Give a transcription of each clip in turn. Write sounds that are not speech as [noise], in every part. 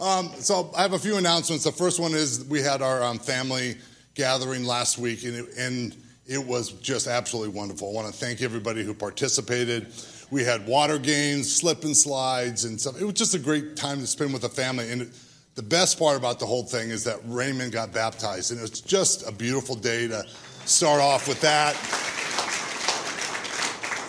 Um, so I have a few announcements. The first one is we had our um, family gathering last week, and it, and it was just absolutely wonderful. I want to thank everybody who participated. We had water games, slip and slides, and stuff. It was just a great time to spend with the family. And the best part about the whole thing is that Raymond got baptized, and it was just a beautiful day to start off with that.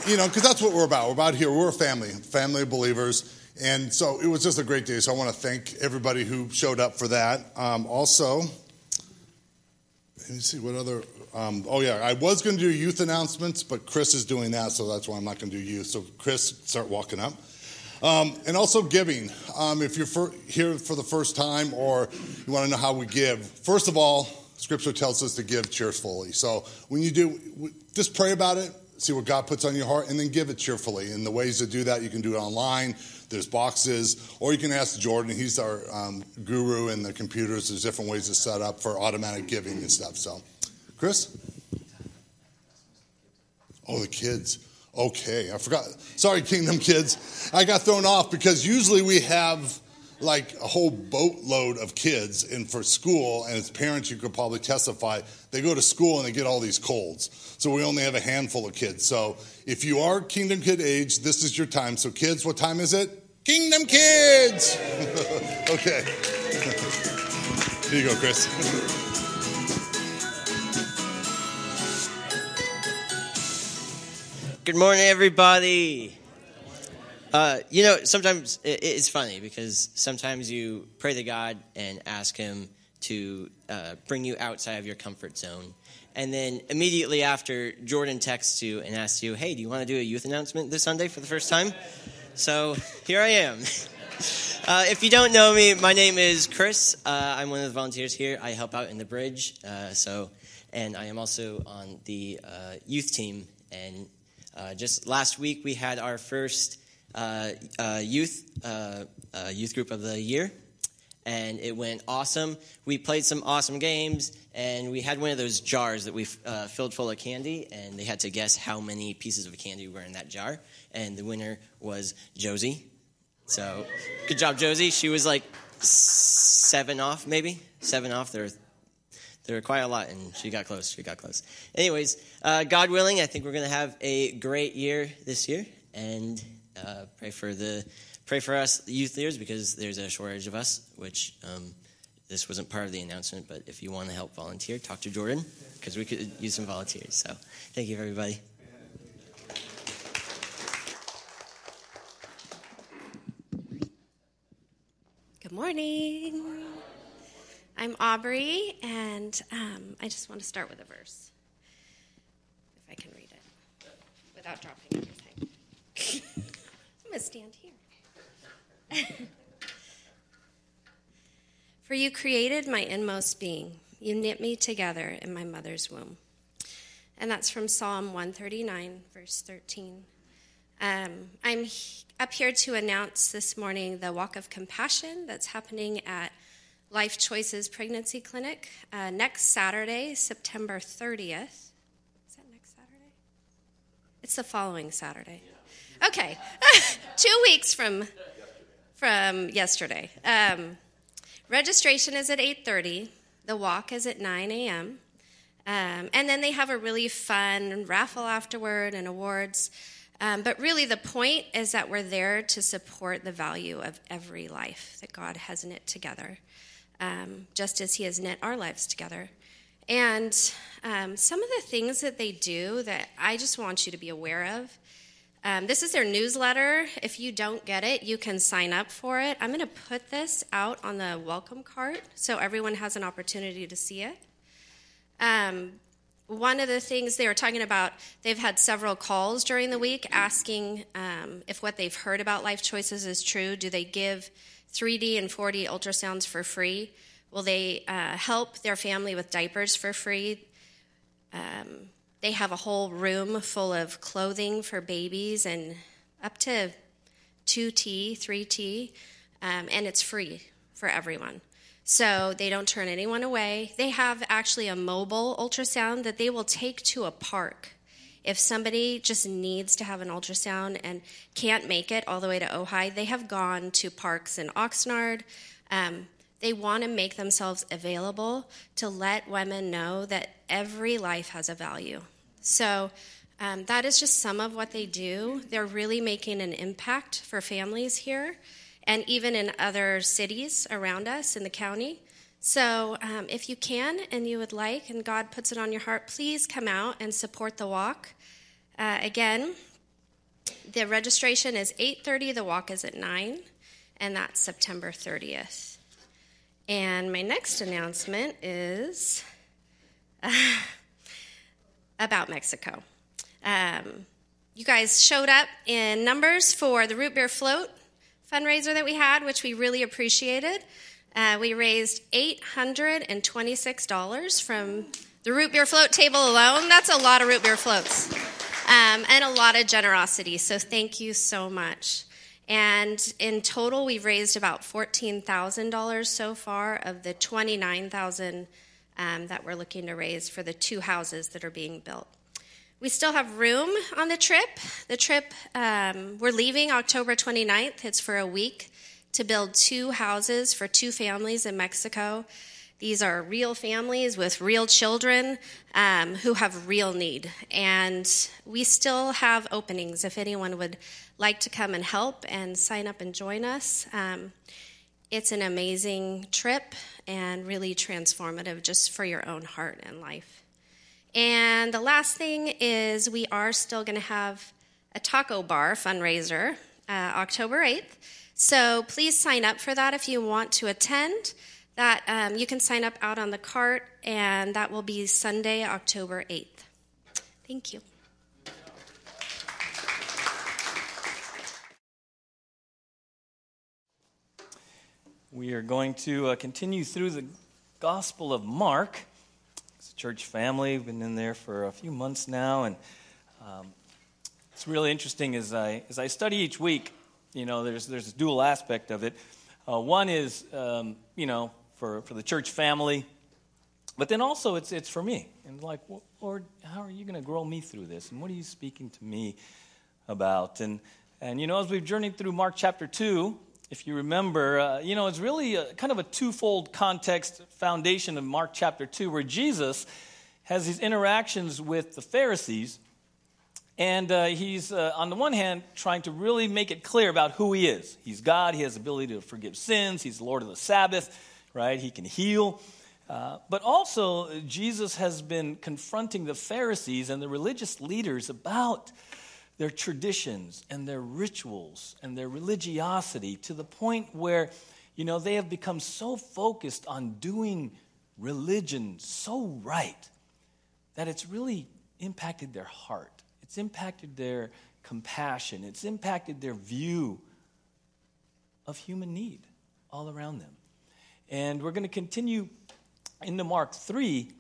You know, because that's what we're about. We're about here. We're a family, family of believers. And so it was just a great day. So I want to thank everybody who showed up for that. Um, also, let me see what other. Um, oh yeah, I was going to do youth announcements, but Chris is doing that, so that's why I'm not going to do youth. So Chris, start walking up. Um, and also giving. Um, if you're for, here for the first time or you want to know how we give, first of all, Scripture tells us to give cheerfully. So when you do, just pray about it, see what God puts on your heart, and then give it cheerfully. And the ways to do that, you can do it online. There's boxes, or you can ask Jordan. He's our um, guru in the computers. There's different ways to set up for automatic giving and stuff. So, Chris? Oh, the kids. Okay, I forgot. Sorry, Kingdom kids. I got thrown off because usually we have like a whole boatload of kids and for school and as parents you could probably testify they go to school and they get all these colds so we only have a handful of kids so if you are kingdom kid age this is your time so kids what time is it kingdom kids [laughs] okay here you go chris good morning everybody uh, you know, sometimes it's funny because sometimes you pray to God and ask Him to uh, bring you outside of your comfort zone. And then immediately after, Jordan texts you and asks you, Hey, do you want to do a youth announcement this Sunday for the first time? So here I am. [laughs] Uh, if you don't know me, my name is Chris. Uh, I'm one of the volunteers here. I help out in the bridge. Uh, so, and I am also on the uh, youth team. And uh, just last week, we had our first uh, youth youth group of the year, and it went awesome. We played some awesome games, and we had one of those jars that we uh, filled full of candy, and they had to guess how many pieces of candy were in that jar, and the winner was Josie. So, good job, Josie. She was like seven off, maybe seven off. There, there were quite a lot, and she got close. She got close. Anyways, uh, God willing, I think we're to have a great year this year, and uh, pray for the pray for us youth leaders because there's a shortage of us. Which um, this wasn't part of the announcement, but if you want to help volunteer, talk to Jordan because we could use some volunteers. So thank you, everybody. Good morning. I'm Aubrey, and um, I just want to start with a verse, if I can read it without dropping everything. [laughs] I'm going to stand here. [laughs] For you created my inmost being. You knit me together in my mother's womb. And that's from Psalm 139, verse 13. Um, I'm up here to announce this morning the Walk of Compassion that's happening at Life Choices Pregnancy Clinic uh, next Saturday, September 30th. Is that next Saturday? It's the following Saturday. Okay, [laughs] two weeks from from yesterday. Um, registration is at 8:30. The walk is at 9 a.m. Um, and then they have a really fun raffle afterward and awards. Um, but really, the point is that we're there to support the value of every life that God has knit together, um, just as He has knit our lives together. And um, some of the things that they do that I just want you to be aware of um, this is their newsletter. If you don't get it, you can sign up for it. I'm going to put this out on the welcome cart so everyone has an opportunity to see it. Um, one of the things they were talking about, they've had several calls during the week asking um, if what they've heard about life choices is true. Do they give 3D and 4D ultrasounds for free? Will they uh, help their family with diapers for free? Um, they have a whole room full of clothing for babies and up to 2T, 3T, um, and it's free for everyone. So they don't turn anyone away. They have actually a mobile ultrasound that they will take to a park. If somebody just needs to have an ultrasound and can't make it all the way to Ojai, they have gone to parks in Oxnard, Um, they want to make themselves available to let women know that every life has a value. So um, that is just some of what they do. They're really making an impact for families here and even in other cities around us in the county. So, um, if you can and you would like, and God puts it on your heart, please come out and support the walk. Uh, again, the registration is 8:30. The walk is at nine, and that's September 30th. And my next announcement is [laughs] about Mexico. Um, you guys showed up in numbers for the root beer float fundraiser that we had, which we really appreciated. Uh, we raised $826 from the root beer float table alone. That's a lot of root beer floats um, and a lot of generosity. So thank you so much. And in total, we've raised about $14,000 so far of the $29,000 um, that we're looking to raise for the two houses that are being built. We still have room on the trip. The trip, um, we're leaving October 29th. It's for a week to build two houses for two families in Mexico. These are real families with real children um, who have real need. And we still have openings if anyone would like to come and help and sign up and join us. Um, it's an amazing trip and really transformative just for your own heart and life. And the last thing is we are still going to have a taco bar fundraiser uh, October 8th. So please sign up for that if you want to attend. That um, you can sign up out on the cart, and that will be Sunday, October 8th. Thank you. We are going to uh, continue through the Gospel of Mark. It's a church family. We've been in there for a few months now, and um, it's really interesting as I as I study each week you know, there's, there's a dual aspect of it. Uh, one is, um, you know, for, for the church family, but then also it's, it's for me. And like, well, Lord, how are you going to grow me through this? And what are you speaking to me about? And, and you know, as we've journeyed through Mark chapter 2, if you remember, uh, you know, it's really a, kind of a twofold context foundation of Mark chapter 2, where Jesus has these interactions with the Pharisees and uh, he's, uh, on the one hand, trying to really make it clear about who he is. He's God, he has the ability to forgive sins, he's the Lord of the Sabbath, right? He can heal. Uh, but also, Jesus has been confronting the Pharisees and the religious leaders about their traditions and their rituals and their religiosity to the point where, you know, they have become so focused on doing religion so right that it's really impacted their heart. It's impacted their compassion, it's impacted their view of human need all around them. And we're going to continue into Mark 3.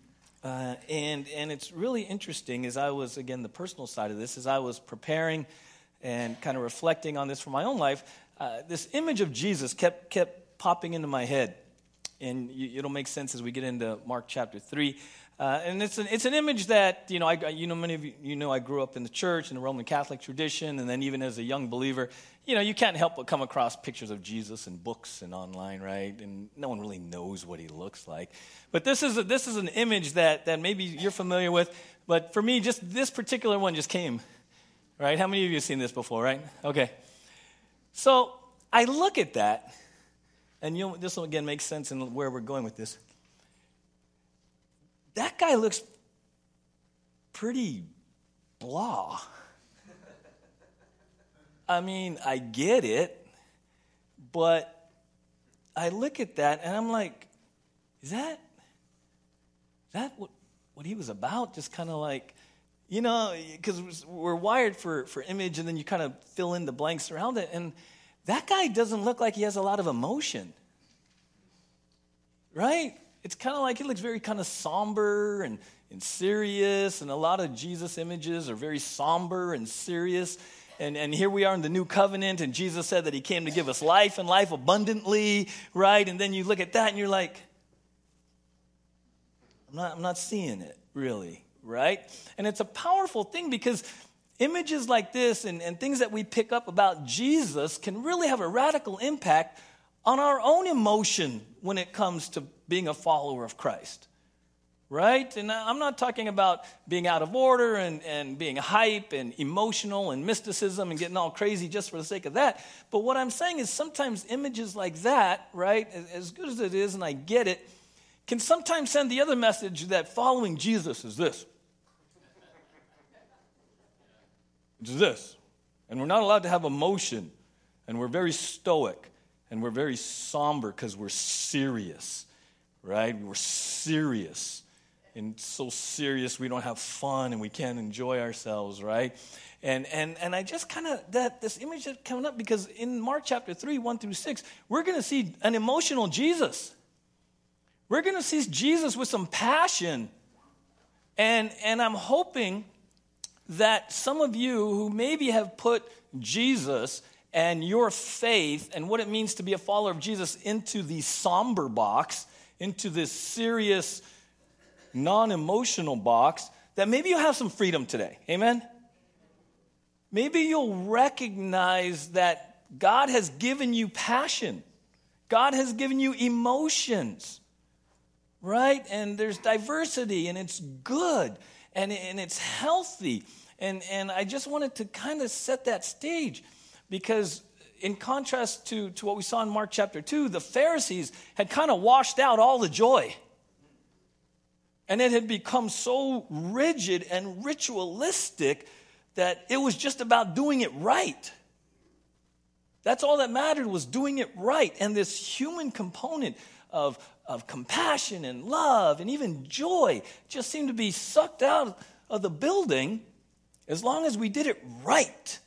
Uh, and, and it's really interesting as I was, again, the personal side of this, as I was preparing and kind of reflecting on this for my own life, uh, this image of Jesus kept, kept popping into my head. And you, it'll make sense as we get into Mark chapter 3. Uh, and it's an, it's an image that, you know, I, you know, many of you, you know I grew up in the church, in the Roman Catholic tradition, and then even as a young believer, you know, you can't help but come across pictures of Jesus in books and online, right? And no one really knows what he looks like. But this is, a, this is an image that, that maybe you're familiar with, but for me, just this particular one just came, right? How many of you have seen this before, right? Okay. So I look at that, and you this will again make sense in where we're going with this that guy looks pretty blah. I mean, I get it, but I look at that and I'm like, is that, that what, what he was about? Just kind of like, you know, because we're wired for, for image and then you kind of fill in the blanks around it. And that guy doesn't look like he has a lot of emotion. Right? It's kind of like it looks very kind of somber and, and serious, and a lot of Jesus images are very somber and serious. And, and here we are in the new covenant, and Jesus said that he came to give us life and life abundantly, right? And then you look at that and you're like, I'm not, I'm not seeing it really, right? And it's a powerful thing because images like this and, and things that we pick up about Jesus can really have a radical impact on our own emotion when it comes to being a follower of Christ right? And I'm not talking about being out of order and, and being hype and emotional and mysticism and getting all crazy just for the sake of that. But what I'm saying is sometimes images like that, right, as good as it is, and I get it, can sometimes send the other message that following Jesus is this. It's this. And we're not allowed to have emotion. And we're very stoic. And we're very somber because we're serious, right? We're serious and so serious we don't have fun and we can't enjoy ourselves, right? And and and I just kind of that this image is coming up because in Mark chapter 3, 1 through 6, we're gonna see an emotional Jesus. We're gonna see Jesus with some passion. And and I'm hoping that some of you who maybe have put Jesus and your faith and what it means to be a follower of Jesus into the somber box, into this serious non emotional box, that maybe you have some freedom today. Amen? Maybe you'll recognize that God has given you passion, God has given you emotions, right? And there's diversity, and it's good, and, and it's healthy. And, and I just wanted to kind of set that stage because in contrast to, to what we saw in Mark chapter 2, the Pharisees had kind of washed out all the joy. And it had become so rigid and ritualistic that it was just about doing it right. That's all that mattered was doing it right. And this human component of, of compassion and love and even joy just seemed to be sucked out of the building as long as we did it right.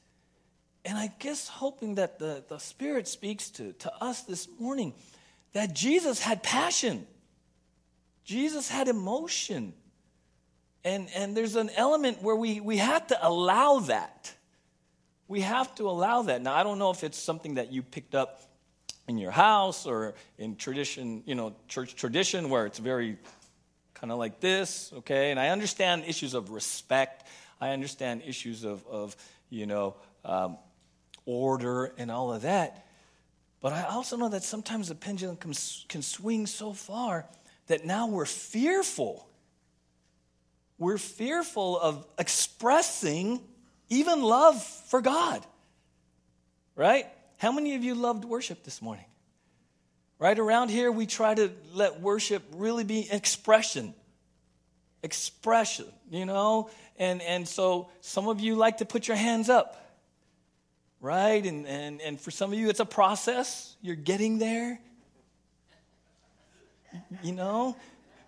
And I guess hoping that the, the Spirit speaks to, to us this morning that Jesus had passion. Jesus had emotion. And, and there's an element where we, we have to allow that. We have to allow that. Now, I don't know if it's something that you picked up in your house or in tradition, you know, church tradition where it's very kind of like this, okay? And I understand issues of respect. I understand issues of, of you know, um, order and all of that. But I also know that sometimes the pendulum can, can swing so far that now we're fearful. We're fearful of expressing even love for God. Right? How many of you loved worship this morning? Right around here, we try to let worship really be expression. Expression, you know? And, and so some of you like to put your hands up, right? And, and, and for some of you, it's a process. You're getting there. You know?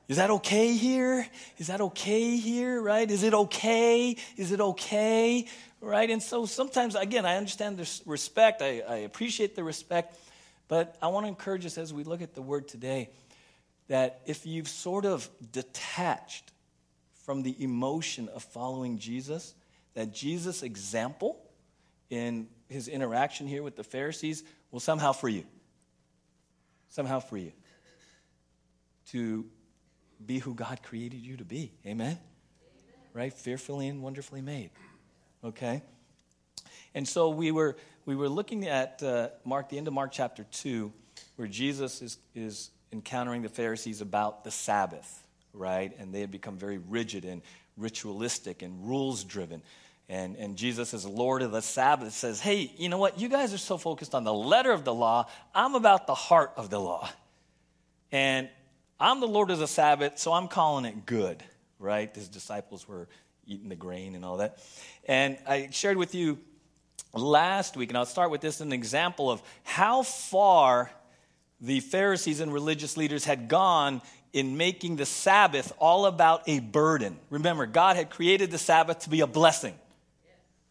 Is that okay here? Is that okay here, right? Is it okay? Is it okay? Right? And so sometimes, again, I understand the respect, I, I appreciate the respect, but I want to encourage us as we look at the word today that if you've sort of detached from the emotion of following Jesus, that Jesus' example in his interaction here with the Pharisees will somehow free you. Somehow free you to be who God created you to be. Amen? Amen? Right? Fearfully and wonderfully made. Okay? And so we were, we were looking at uh, Mark, the end of Mark chapter 2, where Jesus is, is encountering the Pharisees about the Sabbath, right? And they had become very rigid and ritualistic and rules driven. And, and Jesus, as Lord of the Sabbath, says, Hey, you know what? You guys are so focused on the letter of the law. I'm about the heart of the law. And I'm the Lord of the Sabbath, so I'm calling it good, right? His disciples were eating the grain and all that. And I shared with you last week, and I'll start with this an example of how far the Pharisees and religious leaders had gone in making the Sabbath all about a burden. Remember, God had created the Sabbath to be a blessing,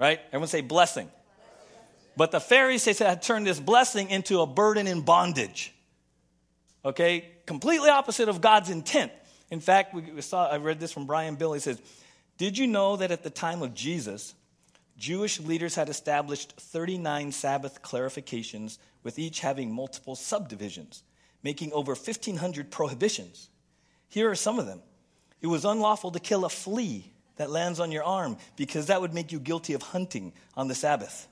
right? Everyone say blessing. But the Pharisees had turned this blessing into a burden in bondage. Okay? Completely opposite of God's intent. In fact, we saw, I read this from Brian Bill. He says, Did you know that at the time of Jesus, Jewish leaders had established 39 Sabbath clarifications, with each having multiple subdivisions, making over 1,500 prohibitions? Here are some of them. It was unlawful to kill a flea that lands on your arm because that would make you guilty of hunting on the Sabbath.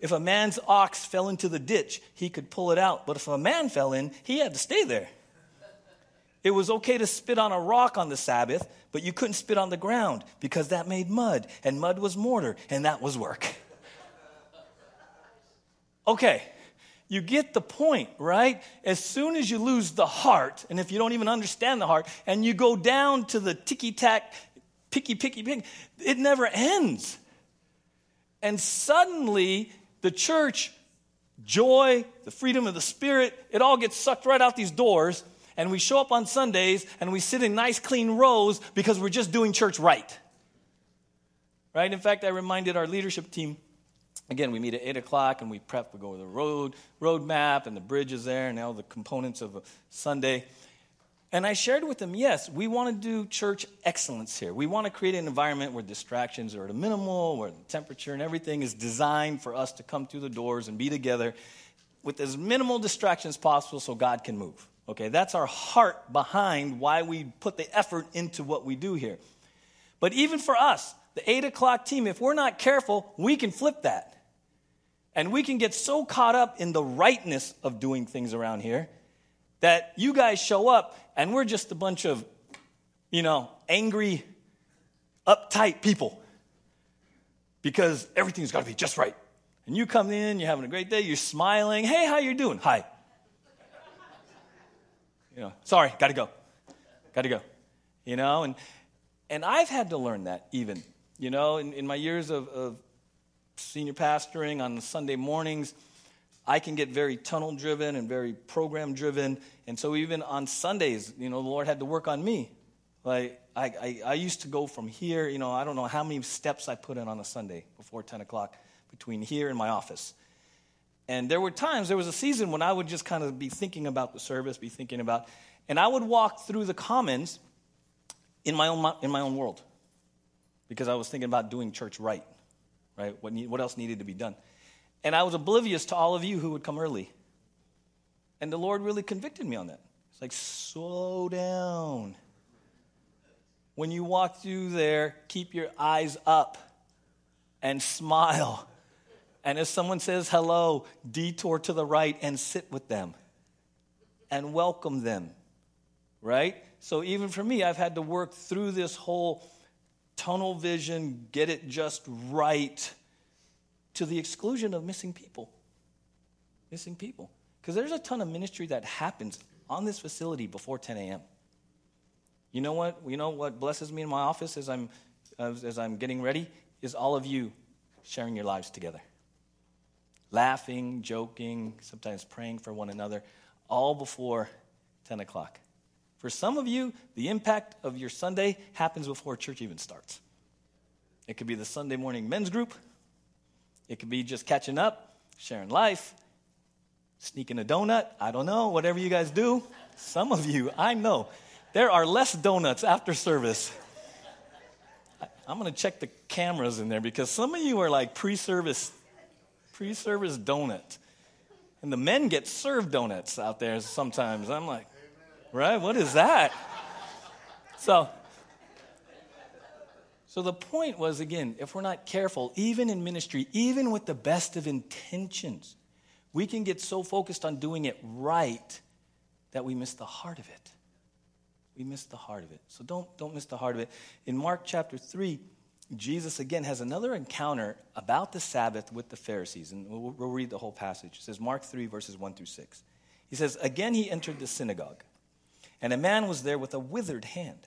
If a man's ox fell into the ditch, he could pull it out. But if a man fell in, he had to stay there. It was okay to spit on a rock on the Sabbath, but you couldn't spit on the ground because that made mud, and mud was mortar, and that was work. Okay, you get the point, right? As soon as you lose the heart, and if you don't even understand the heart, and you go down to the ticky tack, picky, picky, picky, it never ends. And suddenly, the church, joy, the freedom of the Spirit, it all gets sucked right out these doors. And we show up on Sundays and we sit in nice, clean rows because we're just doing church right. Right? In fact, I reminded our leadership team again, we meet at 8 o'clock and we prep. We go over the road, road map and the bridges there and all the components of a Sunday. And I shared with them, yes, we want to do church excellence here. We want to create an environment where distractions are at a minimal, where the temperature and everything is designed for us to come through the doors and be together with as minimal distractions possible so God can move. Okay, that's our heart behind why we put the effort into what we do here. But even for us, the 8 o'clock team, if we're not careful, we can flip that. And we can get so caught up in the rightness of doing things around here that you guys show up and we're just a bunch of, you know, angry, uptight people because everything's got to be just right. And you come in, you're having a great day, you're smiling. Hey, how you doing? Hi. You know, sorry, got to go. Got to go. You know, and and I've had to learn that even. You know, in, in my years of, of senior pastoring on Sunday mornings, I can get very tunnel driven and very program driven. And so even on Sundays, you know, the Lord had to work on me. Like, I, I, I, used to go from here, you know, I don't know how many steps I put in on a Sunday before 10 o'clock between here and my office. And there were times, there was a season when I would just kind of be thinking about the service, be thinking about, and I would walk through the commons in my own, in my own world because I was thinking about doing church right, right? What, what else needed to be done? And I was oblivious to all of you who would come early. And the Lord really convicted me on that. It's like, slow down. When you walk through there, keep your eyes up and smile. And if someone says hello, detour to the right and sit with them and welcome them, right? So even for me, I've had to work through this whole tunnel vision, get it just right to the exclusion of missing people. Missing people. Because there's a ton of ministry that happens on this facility before 10 a.m. You know what? You know what blesses me in my office as I'm as, as I'm getting ready is all of you sharing your lives together. Laughing, joking, sometimes praying for one another, all before 10 o'clock. For some of you, the impact of your Sunday happens before church even starts. It could be the Sunday morning men's group, it could be just catching up, sharing life, sneaking a donut. I don't know, whatever you guys do. Some of you, I know, there are less donuts after service. I'm going to check the cameras in there because some of you are like pre-service, pre-service donut, and the men get served donuts out there sometimes. I'm like, right? What is that? So so the point was again, if we're not careful, even in ministry, even with the best of intentions, we can get so focused on doing it right that we miss the heart of it. We miss the heart of it. So don't, don't miss the heart of it. In Mark chapter 3, Jesus again has another encounter about the Sabbath with the Pharisees. And we'll, we'll read the whole passage. It says, Mark 3, verses 1 through 6. He says, Again he entered the synagogue, and a man was there with a withered hand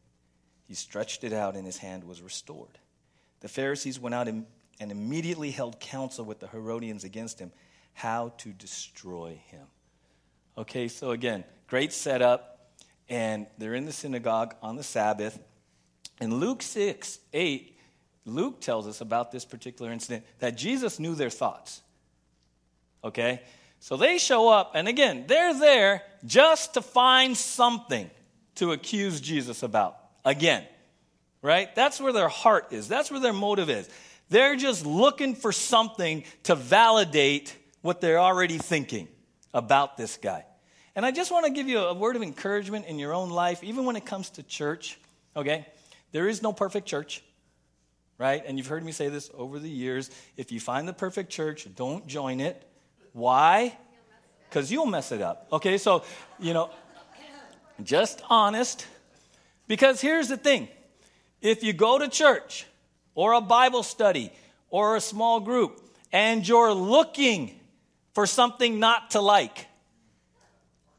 He stretched it out, and his hand was restored. The Pharisees went out and immediately held counsel with the Herodians against him, how to destroy him. Okay, so again, great setup. And they're in the synagogue on the Sabbath. In Luke 6 8, Luke tells us about this particular incident that Jesus knew their thoughts. Okay? So they show up, and again, they're there just to find something to accuse Jesus about. Again, right? That's where their heart is, that's where their motive is. They're just looking for something to validate what they're already thinking about this guy. And I just want to give you a word of encouragement in your own life, even when it comes to church, okay? There is no perfect church, right? And you've heard me say this over the years. If you find the perfect church, don't join it. Why? Because you'll mess it up, okay? So, you know, just honest. Because here's the thing if you go to church or a Bible study or a small group and you're looking for something not to like,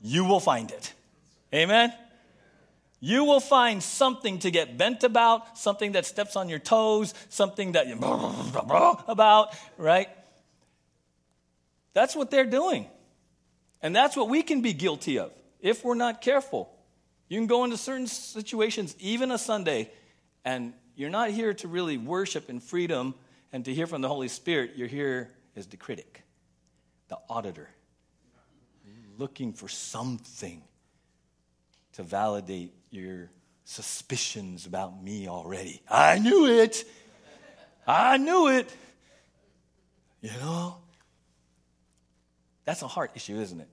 you will find it. Amen? You will find something to get bent about, something that steps on your toes, something that you [laughs] about, right? That's what they're doing. And that's what we can be guilty of if we're not careful. You can go into certain situations, even a Sunday, and you're not here to really worship in freedom and to hear from the Holy Spirit. You're here as the critic, the auditor, looking for something to validate your suspicions about me already. I knew it. I knew it. You know? That's a heart issue, isn't it?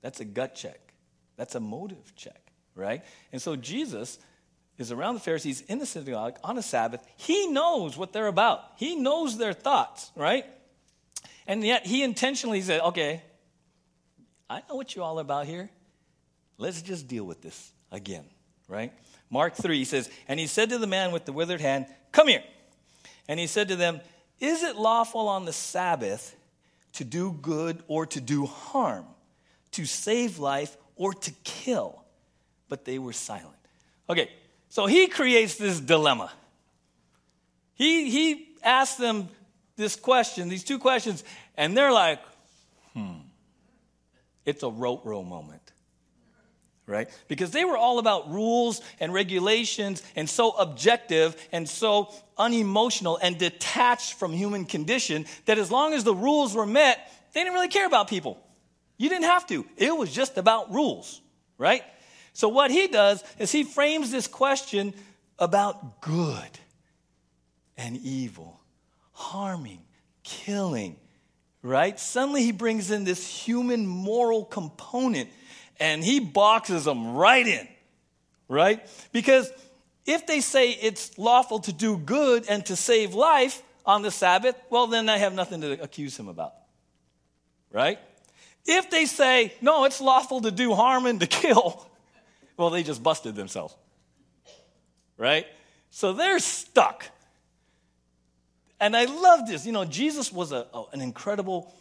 That's a gut check. That's a motive check, right? And so Jesus is around the Pharisees in the synagogue on a Sabbath. He knows what they're about, he knows their thoughts, right? And yet he intentionally said, okay, I know what you all are about here. Let's just deal with this again, right? Mark 3 he says, And he said to the man with the withered hand, Come here. And he said to them, Is it lawful on the Sabbath to do good or to do harm, to save life or to kill? But they were silent. Okay, so he creates this dilemma. He, he asks them this question, these two questions, and they're like, hmm. It's a rote row moment. Right? Because they were all about rules and regulations and so objective and so unemotional and detached from human condition that as long as the rules were met, they didn't really care about people. You didn't have to. It was just about rules, right? So, what he does is he frames this question about good and evil, harming, killing, right? Suddenly he brings in this human moral component and he boxes them right in, right? Because if they say it's lawful to do good and to save life on the Sabbath, well, then I have nothing to accuse him about, right? If they say, no, it's lawful to do harm and to kill, [laughs] well, they just busted themselves. Right? So they're stuck. And I love this. You know, Jesus was a, a, an incredible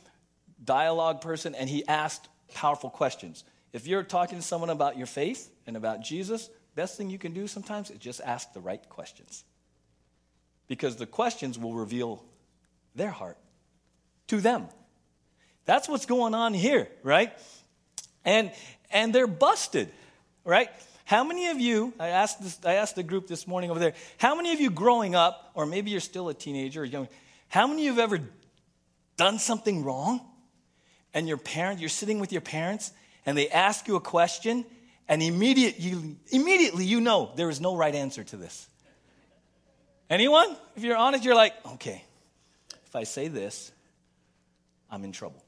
dialogue person, and he asked powerful questions. If you're talking to someone about your faith and about Jesus, best thing you can do sometimes is just ask the right questions. Because the questions will reveal their heart to them. That's what's going on here, right? And and they're busted right? How many of you, I asked, this, I asked the group this morning over there, how many of you growing up, or maybe you're still a teenager or young, how many of you have ever done something wrong and your parent, you're sitting with your parents and they ask you a question and immediate, you, immediately you know there is no right answer to this? Anyone? If you're honest, you're like, okay, if I say this, I'm in trouble.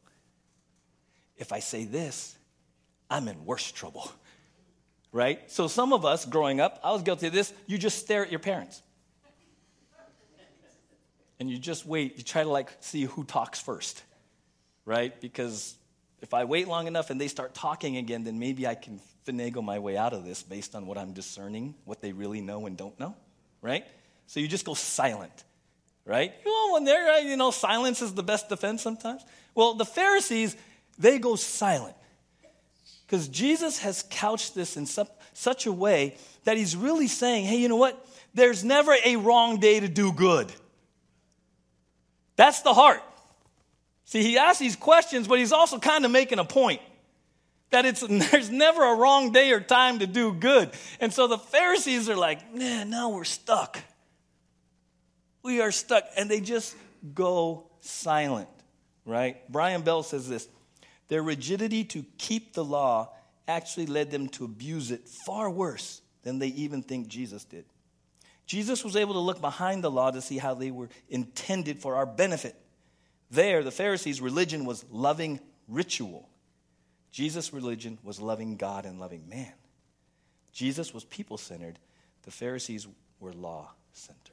If I say this, I'm in worse trouble right? So some of us growing up, I was guilty of this, you just stare at your parents. And you just wait, you try to like see who talks first, right? Because if I wait long enough and they start talking again, then maybe I can finagle my way out of this based on what I'm discerning, what they really know and don't know, right? So you just go silent, right? Well, when they're, you know, silence is the best defense sometimes. Well, the Pharisees, they go silent. Because Jesus has couched this in some, such a way that he's really saying, hey, you know what? There's never a wrong day to do good. That's the heart. See, he asks these questions, but he's also kind of making a point that it's [laughs] there's never a wrong day or time to do good. And so the Pharisees are like, man, now we're stuck. We are stuck. And they just go silent. right? Brian Bell says this their rigidity to keep the law actually led them to abuse it far worse than they even think Jesus did. Jesus was able to look behind the law to see how they were intended for our benefit. There, the Pharisees' religion was loving ritual. Jesus' religion was loving God and loving man. Jesus was people centered, the Pharisees were law centered.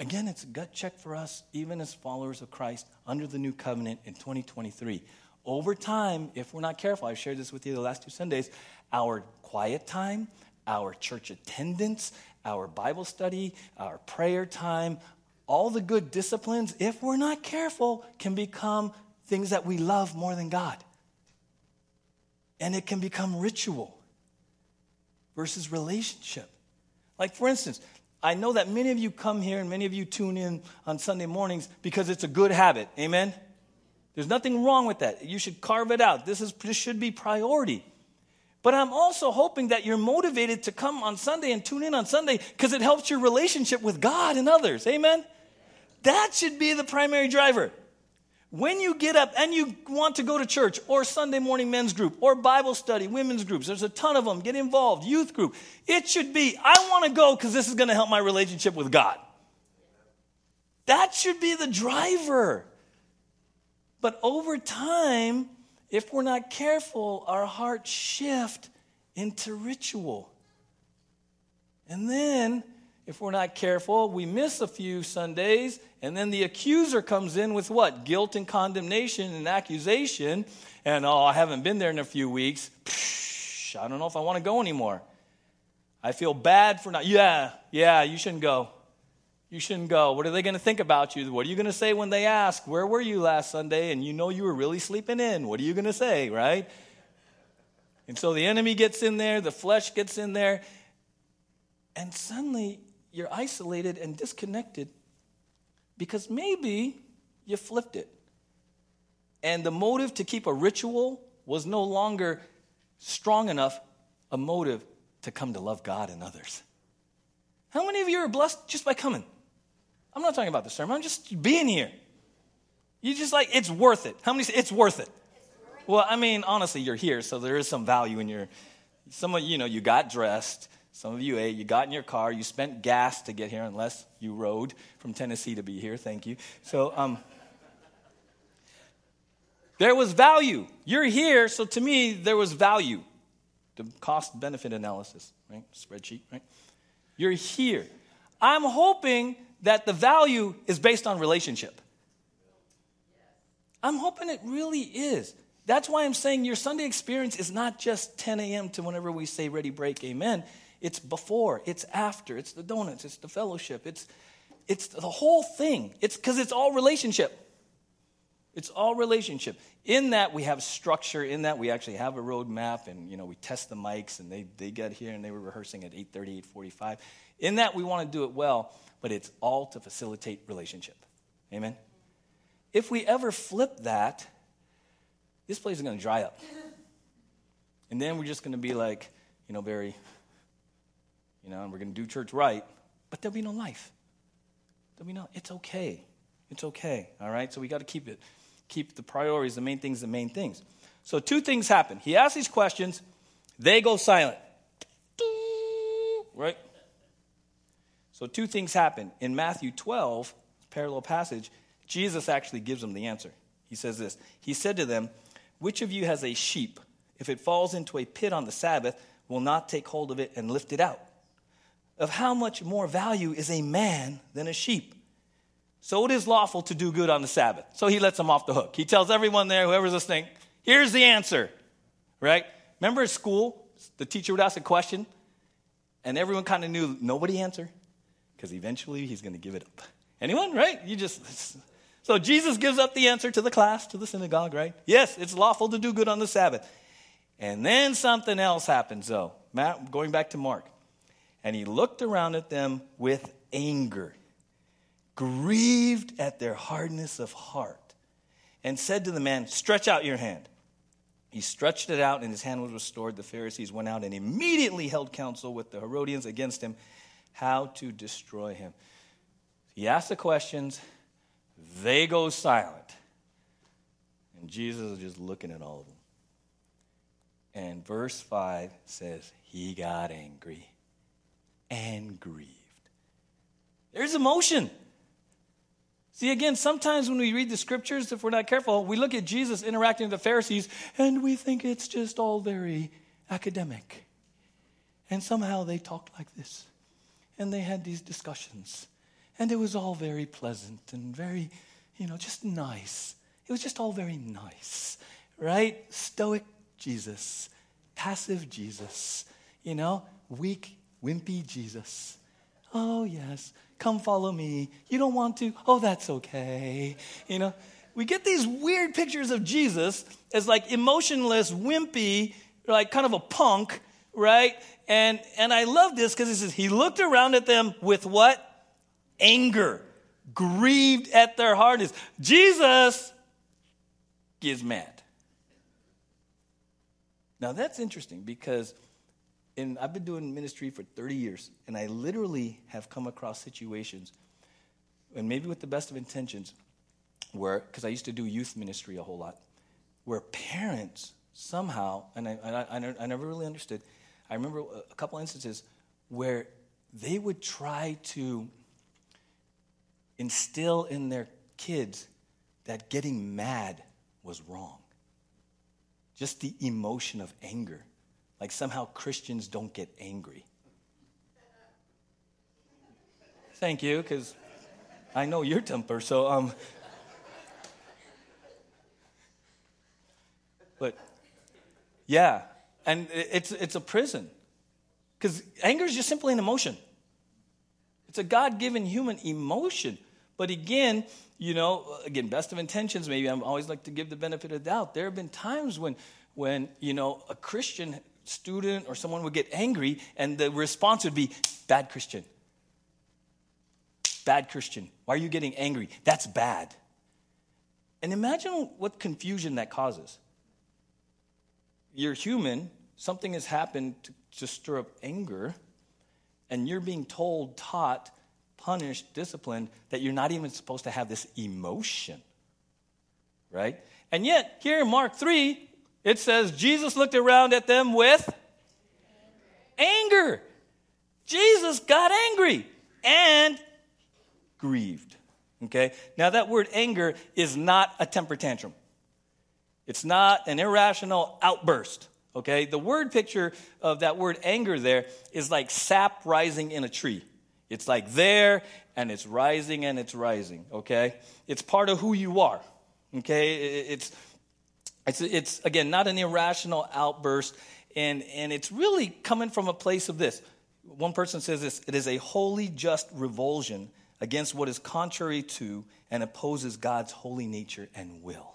Again, it's a gut check for us, even as followers of Christ under the new covenant in 2023. Over time, if we're not careful, I've shared this with you the last two Sundays, our quiet time, our church attendance, our Bible study, our prayer time, all the good disciplines, if we're not careful, can become things that we love more than God. And it can become ritual versus relationship. Like, for instance, I know that many of you come here and many of you tune in on Sunday mornings because it's a good habit. Amen? There's nothing wrong with that. You should carve it out. This, is, this should be priority. But I'm also hoping that you're motivated to come on Sunday and tune in on Sunday because it helps your relationship with God and others. Amen? That should be the primary driver. When you get up and you want to go to church or Sunday morning men's group or Bible study, women's groups, there's a ton of them, get involved, youth group. It should be, I want to go because this is going to help my relationship with God. That should be the driver. But over time, if we're not careful, our hearts shift into ritual. And then if we're not careful, we miss a few Sundays, and then the accuser comes in with what? Guilt and condemnation and accusation. And oh, I haven't been there in a few weeks. Psh, I don't know if I want to go anymore. I feel bad for not. Yeah, yeah, you shouldn't go. You shouldn't go. What are they going to think about you? What are you going to say when they ask, Where were you last Sunday? And you know you were really sleeping in. What are you going to say, right? And so the enemy gets in there, the flesh gets in there, and suddenly you're isolated and disconnected because maybe you flipped it. And the motive to keep a ritual was no longer strong enough a motive to come to love God and others. How many of you are blessed just by coming? I'm not talking about the sermon, I'm just being here. You just like, it's worth it. How many say it's worth it? Well, I mean, honestly, you're here, so there is some value in your. Some of you know, you got dressed, some of you ate, you got in your car, you spent gas to get here, unless you rode from Tennessee to be here. Thank you. So, um, there was value. You're here, so to me, there was value. The cost benefit analysis, right? Spreadsheet, right? You're here. I'm hoping that the value is based on relationship. I'm hoping it really is. That's why I'm saying your Sunday experience is not just 10 a.m. to whenever we say ready, break, amen. It's before, it's after, it's the donuts, it's the fellowship, it's, it's the whole thing. It's because it's all relationship. It's all relationship. In that we have structure, in that we actually have a roadmap and you know we test the mics and they, they get here and they were rehearsing at 8:30, 8:45. In that we want to do it well, but it's all to facilitate relationship. Amen. If we ever flip that, this place is going to dry up. And then we're just going to be like, you know, very you know, and we're going to do church right, but there'll be no life. There'll be no, it's okay. It's okay, all right? So we got to keep it, keep the priorities, the main things, the main things. So two things happen. He asks these questions, they go silent. Right? So two things happen. In Matthew 12, parallel passage, Jesus actually gives them the answer. He says this He said to them, Which of you has a sheep? If it falls into a pit on the Sabbath, will not take hold of it and lift it out? Of how much more value is a man than a sheep. So it is lawful to do good on the Sabbath. So he lets them off the hook. He tells everyone there, whoever's listening, here's the answer, right? Remember at school, the teacher would ask a question, and everyone kind of knew nobody answer because eventually he's going to give it up. Anyone, right? You just. [laughs] So Jesus gives up the answer to the class, to the synagogue, right? Yes, it's lawful to do good on the Sabbath. And then something else happens, though. Matt, going back to Mark. And he looked around at them with anger, grieved at their hardness of heart, and said to the man, Stretch out your hand. He stretched it out, and his hand was restored. The Pharisees went out and immediately held counsel with the Herodians against him, how to destroy him. He asked the questions, they go silent. And Jesus is just looking at all of them. And verse 5 says, He got angry and grieved. There's emotion. See, again, sometimes when we read the scriptures, if we're not careful, we look at Jesus interacting with the Pharisees and we think it's just all very academic. And somehow they talked like this. And they had these discussions. And it was all very pleasant and very, you know, just nice. It was just all very nice, right? Stoic Jesus, passive Jesus, you know, weak, wimpy Jesus. Oh, yes, come follow me. You don't want to? Oh, that's okay. You know, we get these weird pictures of Jesus as like emotionless, wimpy, like kind of a punk, right? And, and I love this because it says, He looked around at them with what? Anger, grieved at their hardness. Jesus gets mad. Now that's interesting because in, I've been doing ministry for 30 years, and I literally have come across situations, and maybe with the best of intentions, where, because I used to do youth ministry a whole lot, where parents somehow, and I, I, I never really understood, I remember a couple instances where they would try to instill in their kids that getting mad was wrong. Just the emotion of anger. Like somehow Christians don't get angry. Thank you, because I know your temper, so um but yeah, and it's it's a prison. Because anger is just simply an emotion. It's a God-given human emotion. But again, you know, again, best of intentions, maybe I'm always like to give the benefit of doubt. There have been times when, when, you know, a Christian student or someone would get angry and the response would be, bad Christian. Bad Christian. Why are you getting angry? That's bad. And imagine what confusion that causes. You're human, something has happened to, to stir up anger, and you're being told, taught, punished, disciplined, that you're not even supposed to have this emotion. Right? And yet, here in Mark 3, it says Jesus looked around at them with anger. Jesus got angry and grieved. Okay? Now, that word anger is not a temper tantrum, it's not an irrational outburst. Okay? The word picture of that word anger there is like sap rising in a tree. It's like there and it's rising and it's rising, okay? It's part of who you are, okay? It's, it's, it's again, not an irrational outburst, and, and it's really coming from a place of this. One person says this it is a holy, just revulsion against what is contrary to and opposes God's holy nature and will.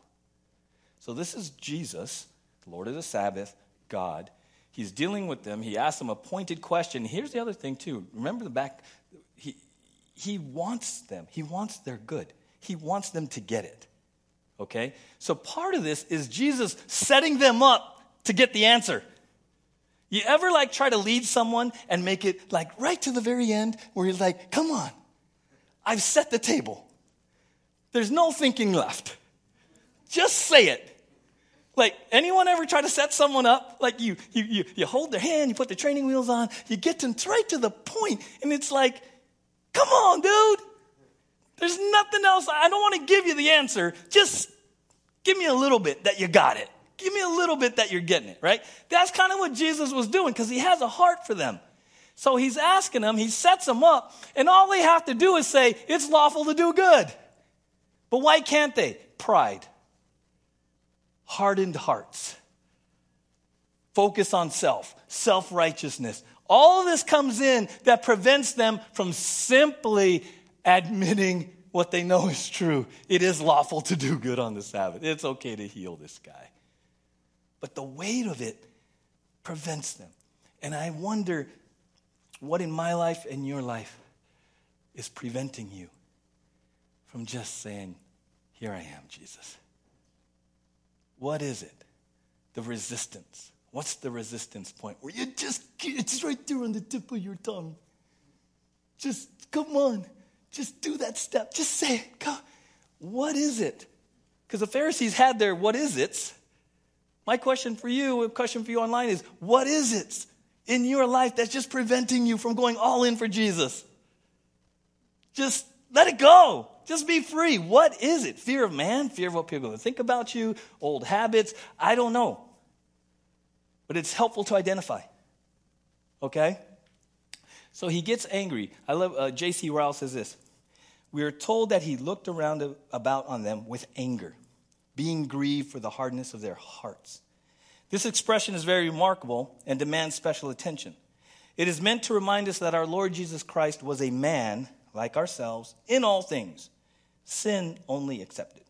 So this is Jesus, Lord of the Sabbath, God. He's dealing with them. He asks them a pointed question. Here's the other thing, too. Remember the back, he, he wants them, he wants their good. He wants them to get it. Okay? So part of this is Jesus setting them up to get the answer. You ever like try to lead someone and make it like right to the very end where you're like, come on, I've set the table. There's no thinking left. Just say it. Like, anyone ever try to set someone up? Like, you, you, you, you hold their hand, you put the training wheels on, you get them right to the point, and it's like, come on, dude. There's nothing else. I don't want to give you the answer. Just give me a little bit that you got it. Give me a little bit that you're getting it, right? That's kind of what Jesus was doing because he has a heart for them. So he's asking them, he sets them up, and all they have to do is say, It's lawful to do good. But why can't they? Pride hardened hearts, focus on self, self righteousness. All of this comes in that prevents them from simply admitting what they know is true. It is lawful to do good on the Sabbath. It's okay to heal this guy. But the weight of it prevents them. And I wonder what in my life and your life is preventing you from just saying, Here I am, Jesus. What is it? The resistance. What's the resistance point? Where you just, it's right there on the tip of your tongue. Just come on. Just do that step. Just say it. What is it? Because the Pharisees had their what is it's. My question for you, a question for you online is what is it in your life that's just preventing you from going all in for Jesus? Just let it go. Just be free. What is it? Fear of man? Fear of what people think about you? Old habits? I don't know. But it's helpful to identify. Okay? So he gets angry. I love, uh, J.C. Ryle says this. We are told that he looked around about on them with anger, being grieved for the hardness of their hearts. This expression is very remarkable and demands special attention. It is meant to remind us that our Lord Jesus Christ was a man like ourselves in all things, sin only accepted.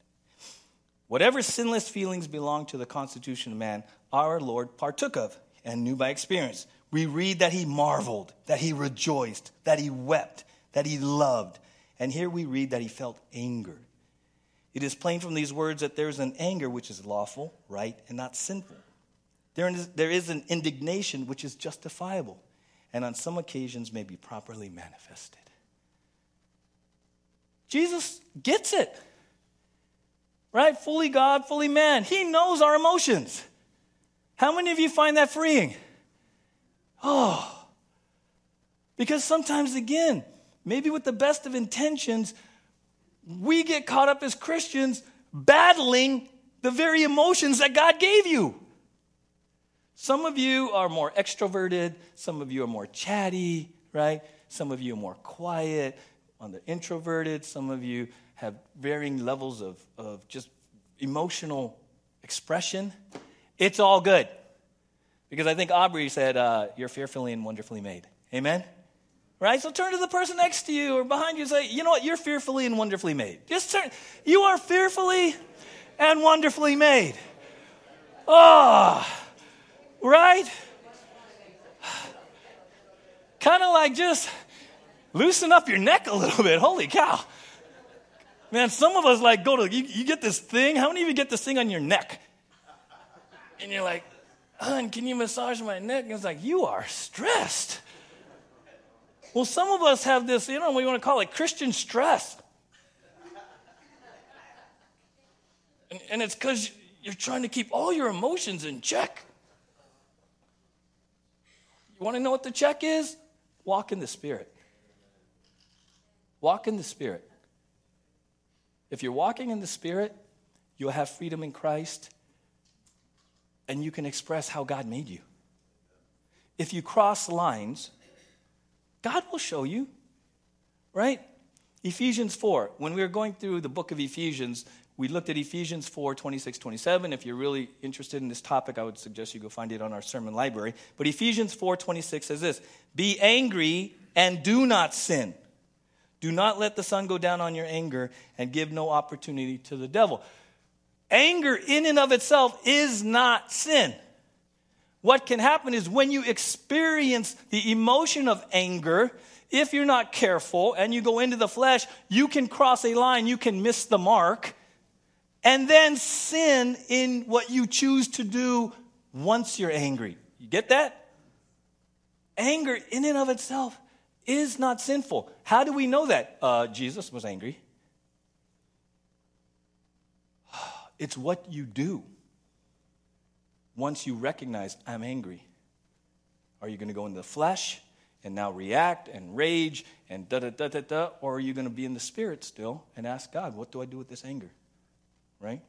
Whatever sinless feelings belong to the constitution of man, our Lord partook of and knew by experience. We read that he marveled, that he rejoiced, that he wept, that he loved. And here we read that he felt anger. It is plain from these words that there is an anger which is lawful, right, and not sinful. There is, there is an indignation which is justifiable, and on some occasions may be properly manifested. Jesus gets it, right? Fully God, fully man. He knows our emotions. How many of you find that freeing? Oh, because sometimes, again, maybe with the best of intentions, we get caught up as Christians battling the very emotions that God gave you. Some of you are more extroverted, some of you are more chatty, right? Some of you are more quiet, on the introverted, some of you have varying levels of, of just emotional expression. It's all good. Because I think Aubrey said, uh, You're fearfully and wonderfully made. Amen? Right? So turn to the person next to you or behind you and say, You know what? You're fearfully and wonderfully made. Just turn. You are fearfully and wonderfully made. Oh, right? Kind of like just loosen up your neck a little bit. Holy cow. Man, some of us like go to, you, you get this thing. How many of you get this thing on your neck? And you're like, Hun, can you massage my neck? And it's like, You are stressed. Well, some of us have this, you know, we want to call it Christian stress. And, and it's because you're trying to keep all your emotions in check. You want to know what the check is? Walk in the Spirit. Walk in the Spirit. If you're walking in the Spirit, you'll have freedom in Christ and you can express how God made you. If you cross lines, God will show you, right? Ephesians 4, when we were going through the book of Ephesians, we looked at Ephesians 4 26, 27. If you're really interested in this topic, I would suggest you go find it on our sermon library. But Ephesians 4 26 says this Be angry and do not sin. Do not let the sun go down on your anger and give no opportunity to the devil. Anger, in and of itself, is not sin. What can happen is when you experience the emotion of anger, if you're not careful and you go into the flesh, you can cross a line, you can miss the mark, and then sin in what you choose to do once you're angry. You get that? Anger, in and of itself, is not sinful. How do we know that? Uh, Jesus was angry. It's what you do once you recognize, I'm angry. Are you going to go into the flesh and now react and rage and da da da da da? Or are you going to be in the spirit still and ask God, what do I do with this anger? Right?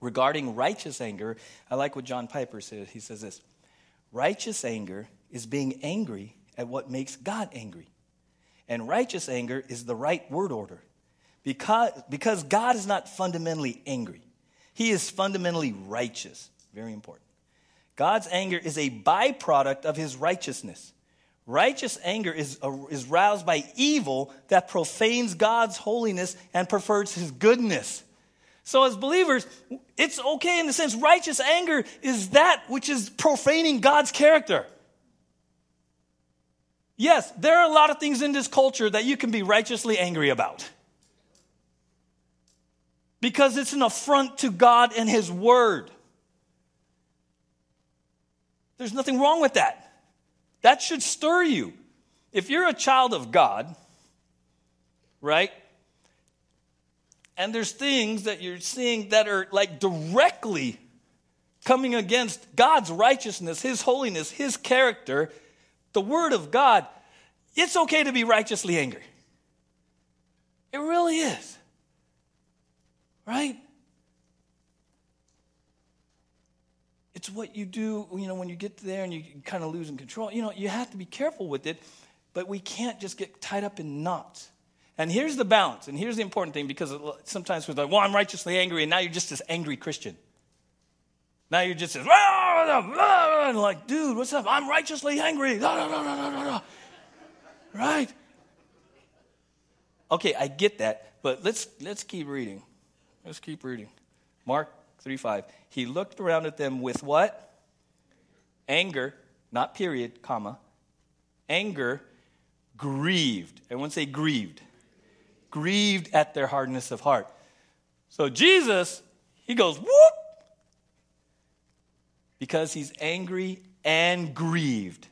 Regarding righteous anger, I like what John Piper says. He says this Righteous anger is being angry at what makes God angry. And righteous anger is the right word order. Because, because God is not fundamentally angry, He is fundamentally righteous. Very important. God's anger is a byproduct of His righteousness. Righteous anger is, uh, is roused by evil that profanes God's holiness and prefers His goodness. So, as believers, it's okay in the sense righteous anger is that which is profaning God's character. Yes, there are a lot of things in this culture that you can be righteously angry about. Because it's an affront to God and His Word. There's nothing wrong with that. That should stir you. If you're a child of God, right? and there's things that you're seeing that are like directly coming against God's righteousness, His holiness, His character, the Word of God, it's okay to be righteously angry. It really is. Right? It's what you do, you know, when you get there and you kind of losing control. You know, you have to be careful with it, but we can't just get tied up in knots. And here's the balance, and here's the important thing because sometimes we're like, well, I'm righteously angry, and now you're just this angry Christian. Now you're just this, and like, dude, what's up? I'm righteously angry. [laughs] Right? Okay, I get that, but let's let's keep reading. Let's keep reading. Mark 3 5. He looked around at them with what? Anger, not period, comma. Anger, grieved. Everyone say grieved grieved at their hardness of heart. So Jesus, he goes, whoop, because he's angry and grieved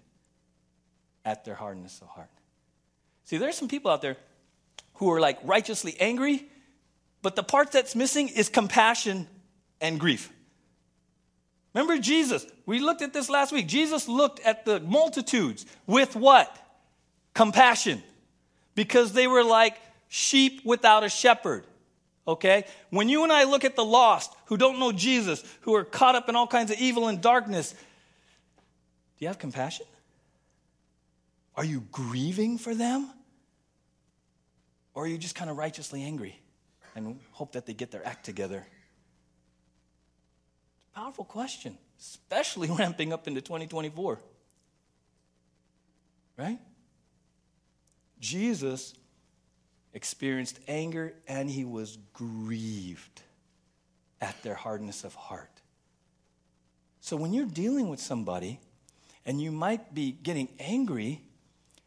at their hardness of heart. See, there's some people out there who are like righteously angry, but the part that's missing is compassion and grief. Remember Jesus? We looked at this last week. Jesus looked at the multitudes with what? Compassion. Because they were like sheep without a shepherd. Okay? When you and I look at the lost who don't know Jesus, who are caught up in all kinds of evil and darkness, do you have compassion? Are you grieving for them? Or are you just kind of righteously angry and hope that they get their act together? Powerful question, especially [laughs] ramping up into 2024. Right? Jesus experienced anger and he was grieved at their hardness of heart. So when you're dealing with somebody and you might be getting angry,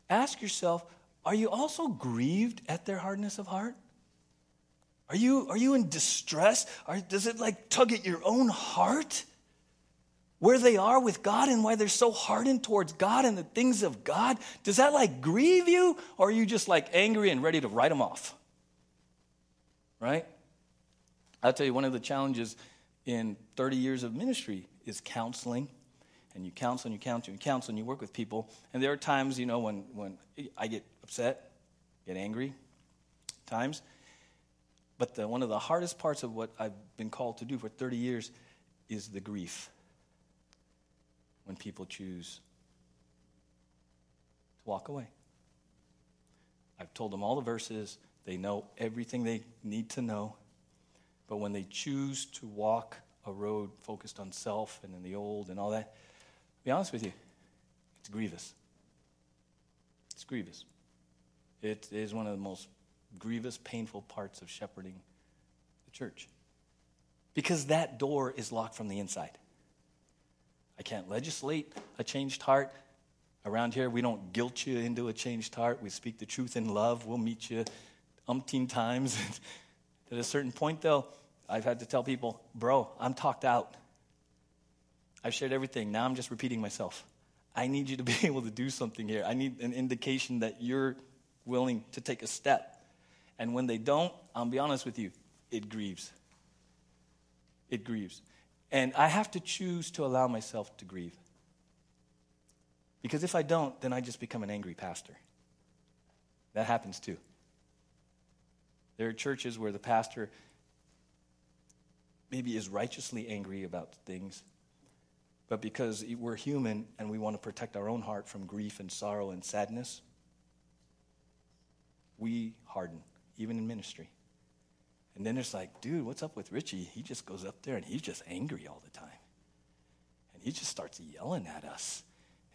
ask yourself are you also grieved at their hardness of heart? Are you, are you in distress? Or does it like tug at your own heart? where they are with God and why they're so hardened towards God and the things of God? Does that like grieve you? Or are you just like angry and ready to write them off? Right? I'll tell you, one of the challenges in 30 years of ministry is counseling. And you counsel and you counsel and you counsel and you work with people. And there are times, you know, when, when I get upset, get angry, times. But the, one of the hardest parts of what I've been called to do for 30 years is the grief when people choose to walk away. I've told them all the verses, they know everything they need to know. But when they choose to walk a road focused on self and in the old and all that, be honest with you, it's grievous. It's grievous. It is one of the most grievous, painful parts of shepherding the church. Because that door is locked from the inside. I can't legislate a changed heart. Around here, we don't guilt you into a changed heart. We speak the truth in love. We'll meet you umpteen times. [laughs] At a certain point, though, I've had to tell people, bro, I'm talked out. I've shared everything. Now I'm just repeating myself. I need you to be [laughs] able to do something here. I need an indication that you're willing to take a step. And when they don't, I'll be honest with you, it grieves. It grieves. And I have to choose to allow myself to grieve. Because if I don't, then I just become an angry pastor. That happens too. There are churches where the pastor maybe is righteously angry about things, but because we're human and we want to protect our own heart from grief and sorrow and sadness, we harden, even in ministry. And then it's like, dude, what's up with Richie? He just goes up there and he's just angry all the time. And he just starts yelling at us.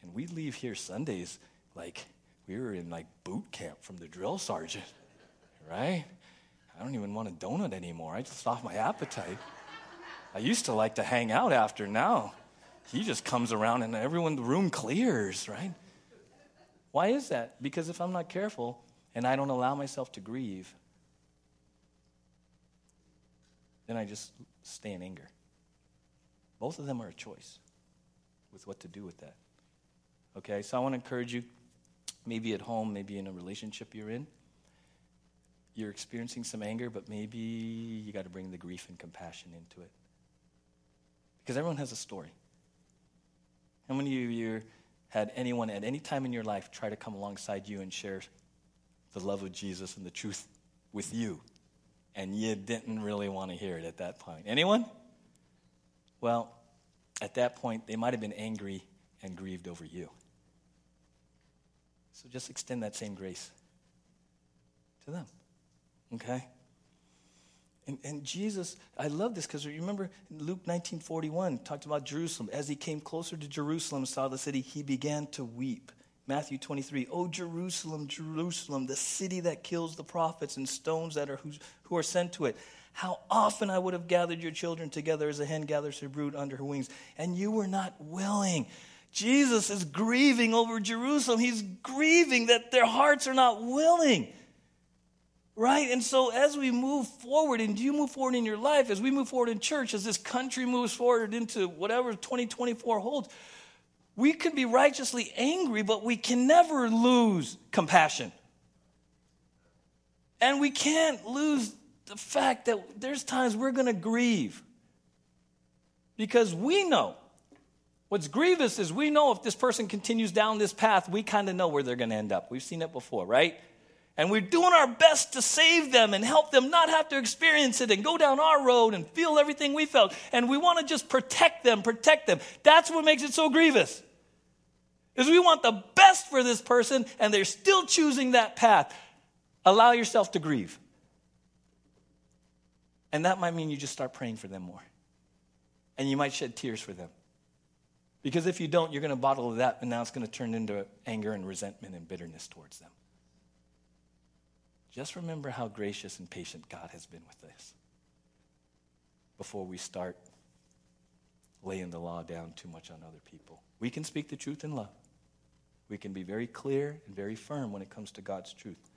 And we leave here Sundays like we were in like boot camp from the drill sergeant, [laughs] right? I don't even want a donut anymore. I just lost my appetite. I used to like to hang out after. Now he just comes around and everyone, the room clears, right? Why is that? Because if I'm not careful and I don't allow myself to grieve, then I just stay in anger. Both of them are a choice with what to do with that. Okay, so I want to encourage you, maybe at home, maybe in a relationship you're in, you're experiencing some anger, but maybe you got to bring the grief and compassion into it. Because everyone has a story. How many of you had anyone at any time in your life try to come alongside you and share the love of Jesus and the truth with you? And you didn't really want to hear it at that point. Anyone? Well, at that point, they might have been angry and grieved over you. So just extend that same grace to them. Okay? And, and Jesus, I love this because remember Luke 1941 talked about Jerusalem. As he came closer to Jerusalem, saw the city, he began to weep. Matthew 23, Oh, Jerusalem, Jerusalem, the city that kills the prophets and stones that are who are sent to it. How often I would have gathered your children together as a hen gathers her brood under her wings, and you were not willing. Jesus is grieving over Jerusalem. He's grieving that their hearts are not willing. Right? And so as we move forward, and you move forward in your life, as we move forward in church, as this country moves forward into whatever 2024 holds, we can be righteously angry, but we can never lose compassion. And we can't lose the fact that there's times we're going to grieve. Because we know. What's grievous is we know if this person continues down this path, we kind of know where they're going to end up. We've seen it before, right? And we're doing our best to save them and help them not have to experience it and go down our road and feel everything we felt. And we want to just protect them, protect them. That's what makes it so grievous. Is we want the best for this person and they're still choosing that path. Allow yourself to grieve. And that might mean you just start praying for them more. And you might shed tears for them. Because if you don't, you're going to bottle that, and now it's going to turn into anger and resentment and bitterness towards them. Just remember how gracious and patient God has been with us before we start laying the law down too much on other people. We can speak the truth in love. We can be very clear and very firm when it comes to God's truth.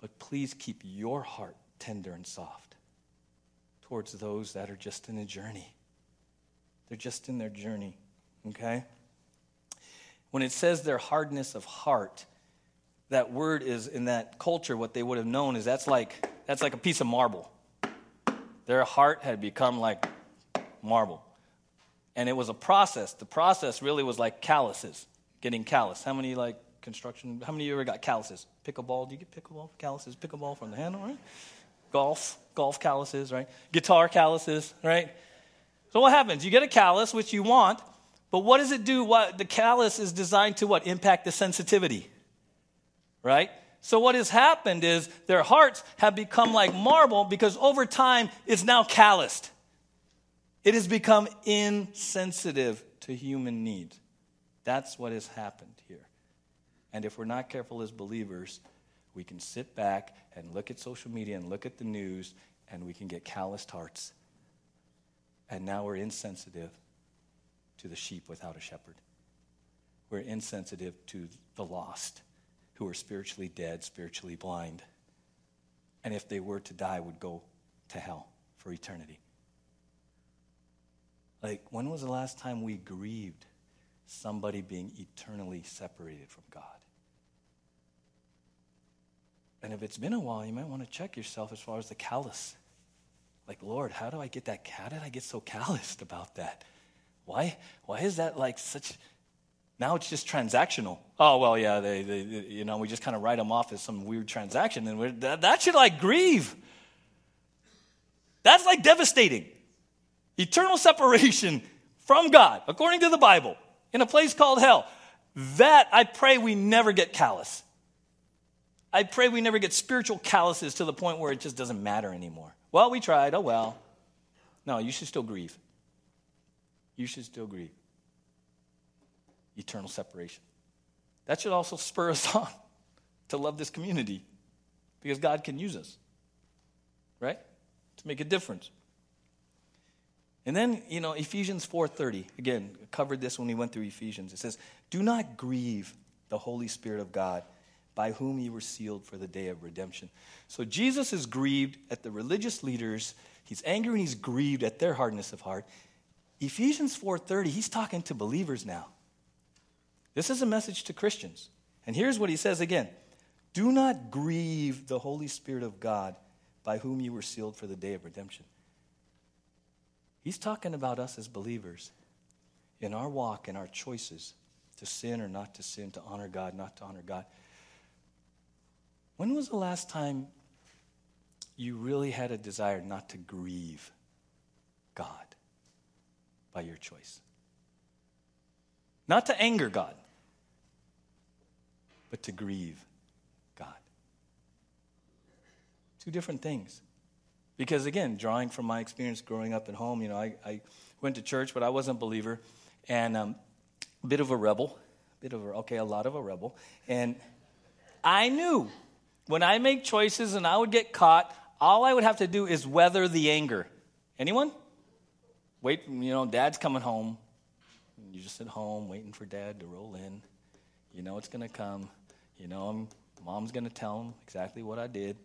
But please keep your heart tender and soft towards those that are just in a journey. They're just in their journey, okay? When it says their hardness of heart, that word is in that culture what they would have known is that's like that's like a piece of marble their heart had become like marble and it was a process the process really was like calluses getting callus how many like construction how many of you ever got calluses? Pickleball do you get pickleball calluses? Pickleball from the handle right? Golf golf calluses right? Guitar calluses right? So what happens? You get a callus which you want but what does it do? What the callus is designed to what? Impact the sensitivity right? So, what has happened is their hearts have become like marble because over time it's now calloused. It has become insensitive to human needs. That's what has happened here. And if we're not careful as believers, we can sit back and look at social media and look at the news and we can get calloused hearts. And now we're insensitive to the sheep without a shepherd. We're insensitive to the lost who are spiritually dead, spiritually blind, and if they were to die, would go to hell for eternity. Like, when was the last time we grieved somebody being eternally separated from God? And if it's been a while, you might want to check yourself as far as the callous. Like, Lord, how do I get that? How did I get so calloused about that? Why? Why is that like such now it's just transactional. Oh, well, yeah, they, they, they you know, we just kind of write them off as some weird transaction. And that, that should like grieve. That's like devastating. Eternal separation from God, according to the Bible, in a place called hell. That I pray we never get callous. I pray we never get spiritual calluses to the point where it just doesn't matter anymore. Well, we tried. Oh, well. No, you should still grieve. You should still grieve eternal separation. That should also spur us [laughs] on to love this community because God can use us, right? To make a difference. And then, you know, Ephesians 4:30, again, covered this when we went through Ephesians. It says, "Do not grieve the Holy Spirit of God, by whom you were sealed for the day of redemption." So Jesus is grieved at the religious leaders. He's angry and he's grieved at their hardness of heart. Ephesians 4:30, he's talking to believers now. This is a message to Christians. And here's what he says again Do not grieve the Holy Spirit of God by whom you were sealed for the day of redemption. He's talking about us as believers in our walk and our choices to sin or not to sin, to honor God, not to honor God. When was the last time you really had a desire not to grieve God by your choice? Not to anger God, but to grieve God. Two different things. Because again, drawing from my experience growing up at home, you know, I, I went to church, but I wasn't a believer, and um, a bit of a rebel, a bit of a, okay, a lot of a rebel. And I knew when I make choices and I would get caught, all I would have to do is weather the anger. Anyone? Wait, you know, dad's coming home. You're just at home waiting for dad to roll in. You know it's going to come. You know, I'm, mom's going to tell him exactly what I did.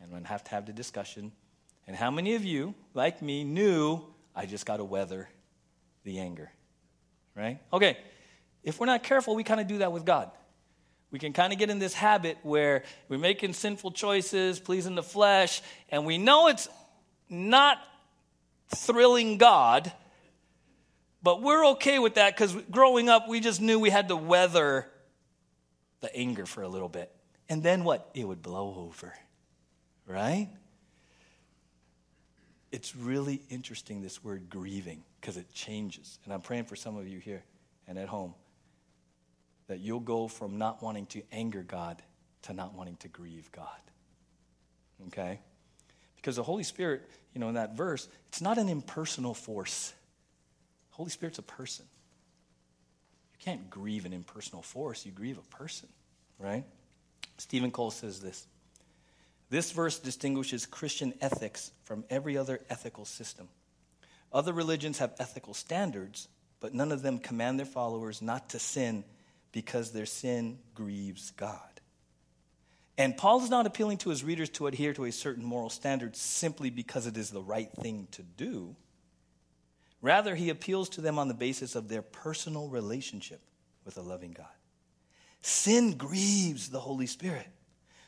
And we're going to have to have the discussion. And how many of you, like me, knew I just got to weather the anger? Right? Okay, if we're not careful, we kind of do that with God. We can kind of get in this habit where we're making sinful choices, pleasing the flesh, and we know it's not thrilling God, but we're okay with that because growing up, we just knew we had to weather the anger for a little bit. And then what? It would blow over, right? It's really interesting, this word grieving, because it changes. And I'm praying for some of you here and at home that you'll go from not wanting to anger God to not wanting to grieve God. Okay? Because the Holy Spirit, you know, in that verse, it's not an impersonal force. Holy Spirit's a person. You can't grieve an impersonal force, you grieve a person, right? Steven Cole says this This verse distinguishes Christian ethics from every other ethical system. Other religions have ethical standards, but none of them command their followers not to sin because their sin grieves God. And Paul is not appealing to his readers to adhere to a certain moral standard simply because it is the right thing to do. Rather, he appeals to them on the basis of their personal relationship with a loving God. Sin grieves the Holy Spirit.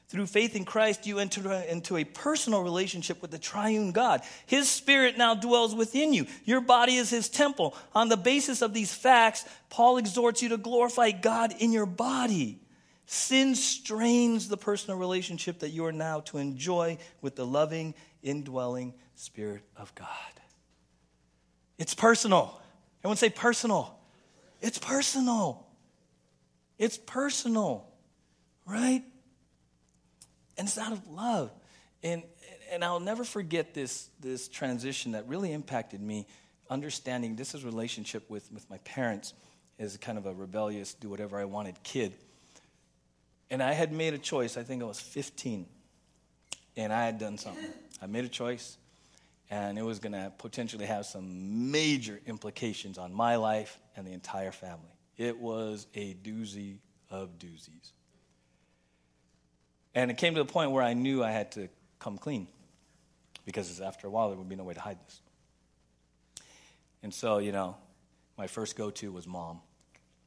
Through faith in Christ, you enter into a personal relationship with the triune God. His spirit now dwells within you. Your body is his temple. On the basis of these facts, Paul exhorts you to glorify God in your body. Sin strains the personal relationship that you are now to enjoy with the loving, indwelling Spirit of God. It's personal. Everyone say personal. It's personal. It's personal, right? And it's out of love. And, and I'll never forget this, this transition that really impacted me, understanding this is relationship with, with my parents as kind of a rebellious, do whatever I wanted kid. And I had made a choice, I think I was 15, and I had done something. I made a choice, and it was going to potentially have some major implications on my life and the entire family. It was a doozy of doozies. And it came to the point where I knew I had to come clean because after a while there would be no way to hide this. And so, you know, my first go to was mom.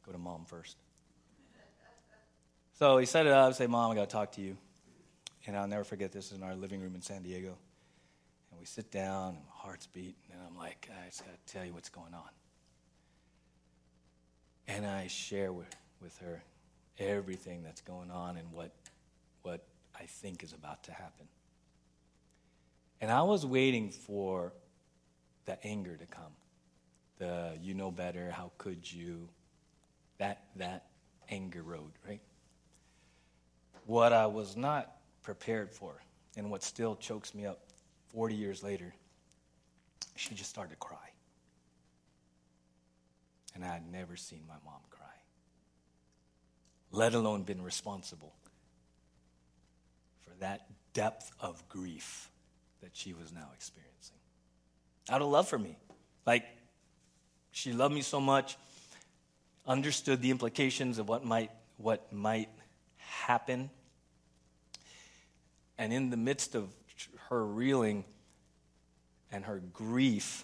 Go to mom first. So he set it up, say, Mom, I got to talk to you. And I'll never forget this in our living room in San Diego. And we sit down, and my heart's beating, and I'm like, I just got to tell you what's going on. And I share with, with her everything that's going on and what, what I think is about to happen. And I was waiting for the anger to come. The you know better, how could you? That that anger road, right? What I was not prepared for, and what still chokes me up 40 years later, she just started to cry. And I had never seen my mom cry, let alone been responsible for that depth of grief that she was now experiencing. Out of love for me. Like, she loved me so much, understood the implications of what might, what might happen. And in the midst of her reeling and her grief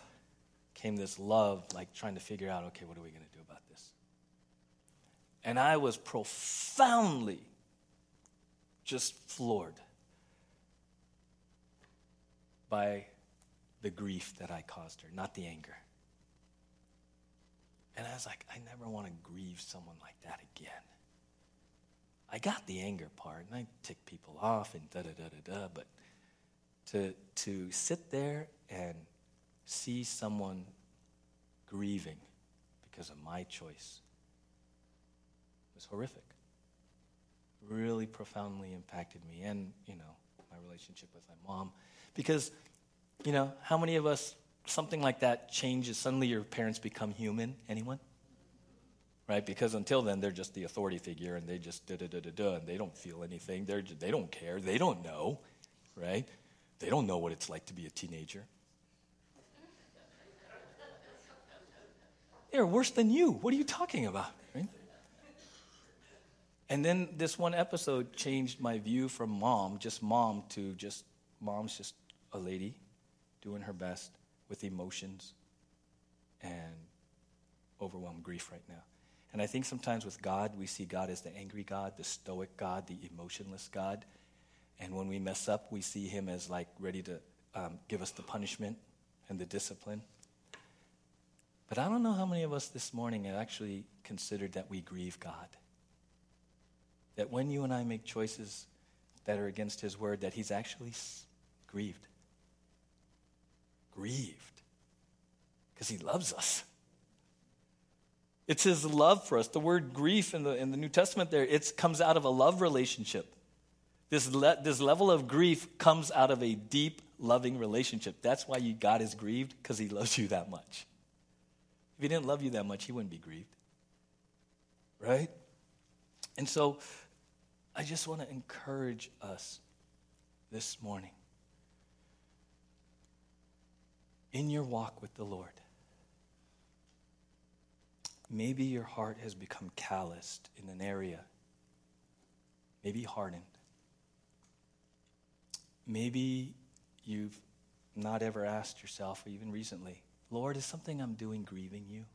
came this love, like trying to figure out, okay, what are we going to do about this? And I was profoundly just floored by the grief that I caused her, not the anger. And I was like, I never want to grieve someone like that again. I got the anger part, and I tick people off and da da da da da, but to, to sit there and see someone grieving because of my choice was horrific. Really profoundly impacted me and, you know, my relationship with my mom. Because, you know, how many of us, something like that changes, suddenly your parents become human? Anyone? Right? Because until then, they're just the authority figure and they just da da da da da and they don't feel anything. They're, they don't care. They don't know. Right? They don't know what it's like to be a teenager. They're worse than you. What are you talking about? And then this one episode changed my view from mom, just mom, to just mom's just a lady doing her best with emotions and overwhelmed grief right now. And I think sometimes with God, we see God as the angry God, the stoic God, the emotionless God. And when we mess up, we see him as like ready to um, give us the punishment and the discipline. But I don't know how many of us this morning have actually considered that we grieve God. That when you and I make choices that are against his word, that he's actually grieved. Grieved. Because he loves us. It's his love for us. The word grief in the, in the New Testament there, it comes out of a love relationship. This, le- this level of grief comes out of a deep, loving relationship. That's why you, God is grieved, because he loves you that much. If he didn't love you that much, he wouldn't be grieved. Right? And so I just want to encourage us this morning in your walk with the Lord. Maybe your heart has become calloused in an area, maybe hardened. Maybe you've not ever asked yourself, or even recently, Lord, is something I'm doing grieving you?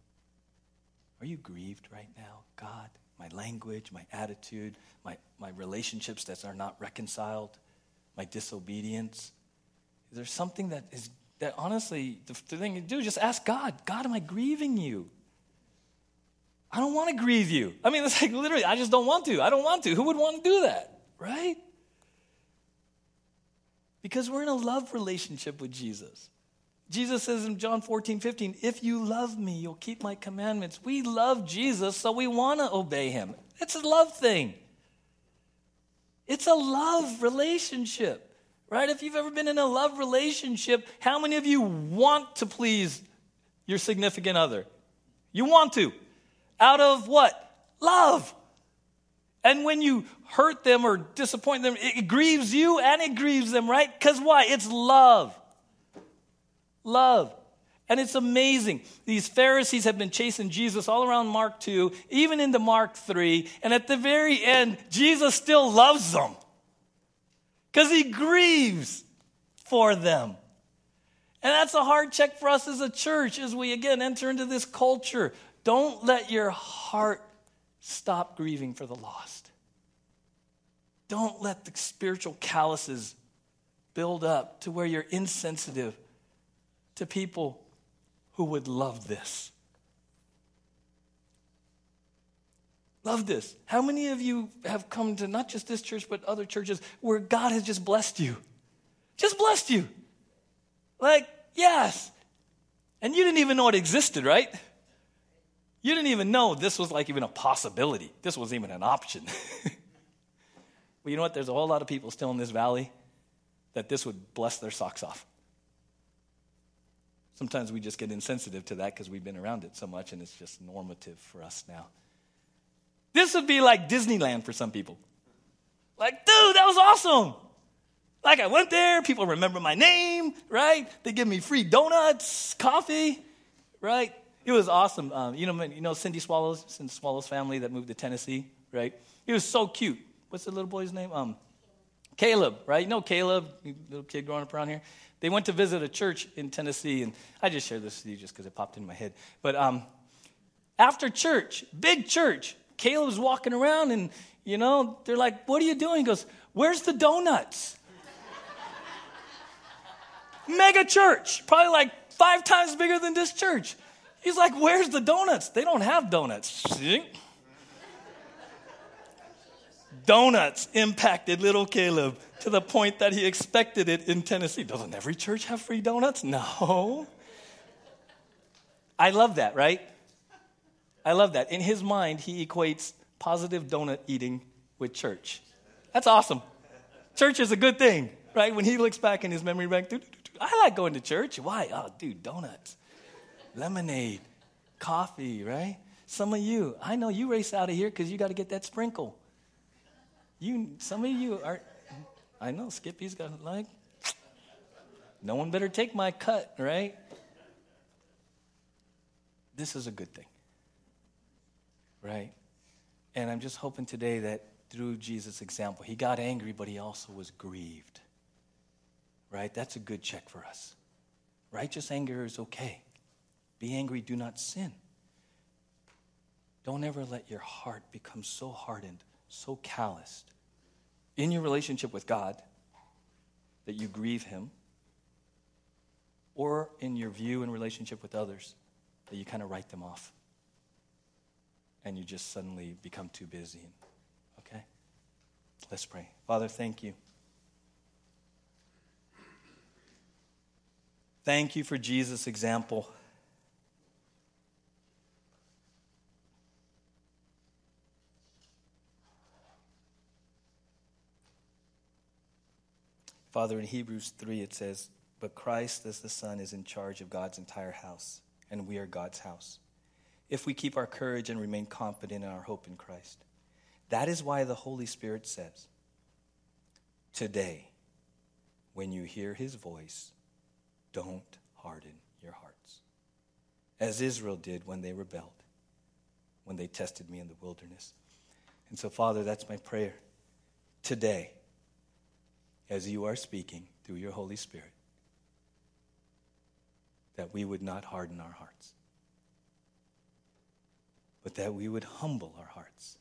Are you grieved right now, God? My language, my attitude, my, my relationships that are not reconciled, my disobedience? Is there something that is, that honestly, the, the thing you do, just ask God, God, am I grieving you? I don't want to grieve you. I mean, [laughs] it's like literally, I just don't want to. I don't want to. Who would want to do that, right? Because we're in a love relationship with Jesus. Jesus says in John 14, 15, if you love me, you'll keep my commandments. We love Jesus, so we want to obey him. It's a love thing. It's a love relationship, right? If you've ever been in a love relationship, how many of you want to please your significant other? You want to. Out of what? Love. And when you hurt them or disappoint them, it grieves you and it grieves them, right? Because why? It's love. Love. And it's amazing. These Pharisees have been chasing Jesus all around Mark 2, even into Mark 3. And at the very end, Jesus still loves them because he grieves for them. And that's a hard check for us as a church as we again enter into this culture. Don't let your heart stop grieving for the lost. Don't let the spiritual calluses build up to where you're insensitive to people who would love this. Love this. How many of you have come to not just this church, but other churches where God has just blessed you? Just blessed you. Like, yes. And you didn't even know it existed, right? You didn't even know this was like even a possibility. This was even an option. [laughs] well, you know what? There's a whole lot of people still in this valley that this would bless their socks off. Sometimes we just get insensitive to that because we've been around it so much and it's just normative for us now. This would be like Disneyland for some people. Like, dude, that was awesome. Like, I went there, people remember my name, right? They give me free donuts, coffee, right? It was awesome. Um, you know, you know Cindy Swallows, Cindy Swallows family that moved to Tennessee, right? He was so cute. What's the little boy's name? Um, Caleb, right? You know Caleb, little kid growing up around here. They went to visit a church in Tennessee, and I just shared this with you just because it popped in my head. But um, after church, big church, Caleb's walking around, and you know they're like, "What are you doing?" He goes, Where's the donuts? [laughs] Mega church, probably like five times bigger than this church. He's like, Where's the donuts? They don't have donuts. Donuts impacted little Caleb to the point that he expected it in Tennessee. Doesn't every church have free donuts? No. I love that, right? I love that. In his mind, he equates positive donut eating with church. That's awesome. Church is a good thing, right? When he looks back in his memory bank, I like going to church. Why? Oh, dude, donuts, lemonade, coffee, right? Some of you, I know you race out of here because you got to get that sprinkle. You, some of you are, I know Skippy's got like, no one better take my cut, right? This is a good thing, right? And I'm just hoping today that through Jesus' example, he got angry, but he also was grieved, right? That's a good check for us. Righteous anger is okay. Be angry, do not sin. Don't ever let your heart become so hardened, so calloused in your relationship with God that you grieve Him, or in your view and relationship with others that you kind of write them off and you just suddenly become too busy. Okay? Let's pray. Father, thank you. Thank you for Jesus' example. Father, in Hebrews 3, it says, But Christ, as the Son, is in charge of God's entire house, and we are God's house. If we keep our courage and remain confident in our hope in Christ. That is why the Holy Spirit says, Today, when you hear his voice, don't harden your hearts. As Israel did when they rebelled, when they tested me in the wilderness. And so, Father, that's my prayer. Today, as you are speaking through your Holy Spirit, that we would not harden our hearts, but that we would humble our hearts.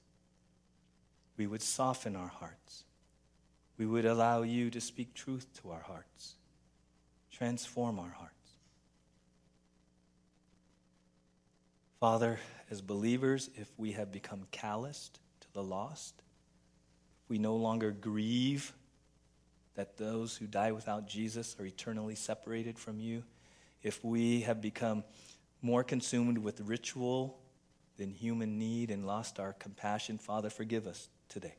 We would soften our hearts. We would allow you to speak truth to our hearts, transform our hearts. Father, as believers, if we have become calloused to the lost, if we no longer grieve that those who die without Jesus are eternally separated from you, if we have become more consumed with ritual than human need and lost our compassion, Father, forgive us today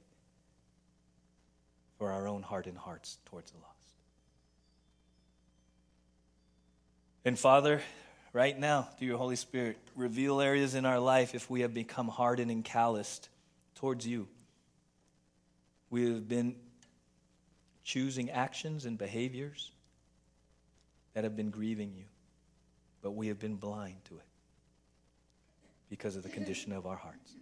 for our own hardened hearts towards the lost. And Father, right now, through your Holy Spirit, reveal areas in our life if we have become hardened and calloused towards you. We have been choosing actions and behaviors that have been grieving you, but we have been blind to it because of the condition of our hearts.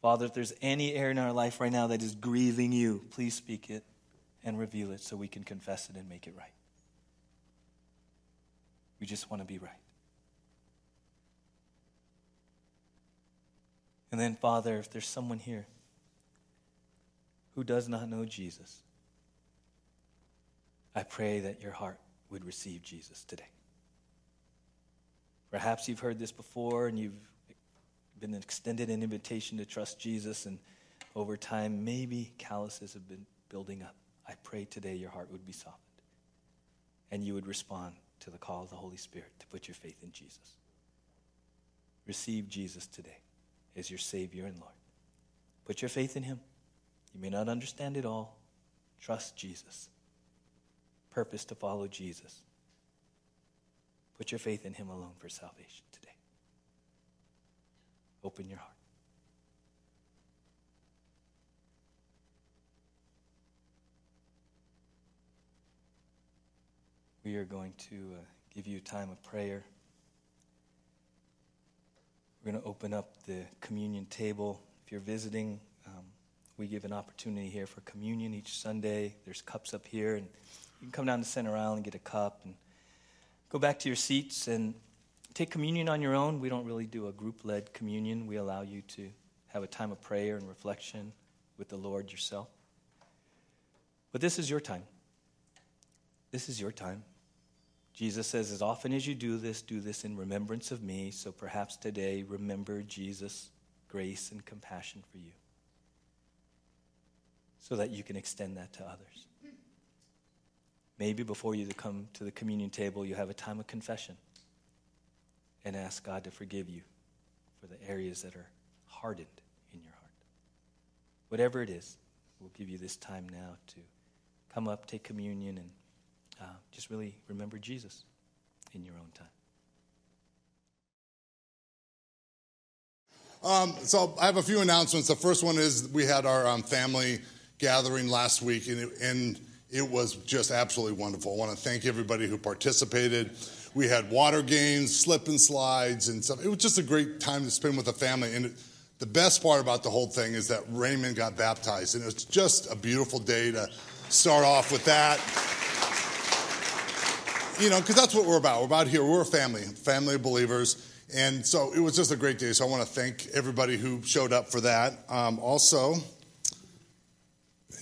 Father, if there's any area in our life right now that is grieving you, please speak it and reveal it so we can confess it and make it right. We just want to be right. And then, Father, if there's someone here who does not know Jesus, I pray that your heart would receive Jesus today. Perhaps you've heard this before and you've been extended an invitation to trust Jesus, and over time, maybe calluses have been building up. I pray today your heart would be softened and you would respond to the call of the Holy Spirit to put your faith in Jesus. Receive Jesus today as your Savior and Lord. Put your faith in Him. You may not understand it all. Trust Jesus. Purpose to follow Jesus. Put your faith in Him alone for salvation today. Open your heart. We are going to uh, give you a time of prayer. We're going to open up the communion table. If you're visiting, we give an opportunity here for communion each Sunday. There's cups up here, and you can come down to center aisle and get a cup and go back to your seats and take communion on your own. We don't really do a group led communion, we allow you to have a time of prayer and reflection with the Lord yourself. But this is your time. This is your time. Jesus says, as often as you do this, do this in remembrance of me. So perhaps today, remember Jesus' grace and compassion for you so that you can extend that to others. Maybe before you come to the communion table, you have a time of confession and ask God to forgive you for the areas that are hardened in your heart. Whatever it is, we'll give you this time now to come up, take communion, and uh, just really remember Jesus in your own time. Um, so I have a few announcements. The first one is we had our um, family gathering last week, and it, and it was just absolutely wonderful. I want to thank everybody who participated. We had water games, slip and slides, and stuff. It was just a great time to spend with the family. And the best part about the whole thing is that Raymond got baptized, and it was just a beautiful day to start off with that. You know, because that's what we're about. We're about here. We're a family, family of believers. And so it was just a great day. So I want to thank everybody who showed up for that. Um, also,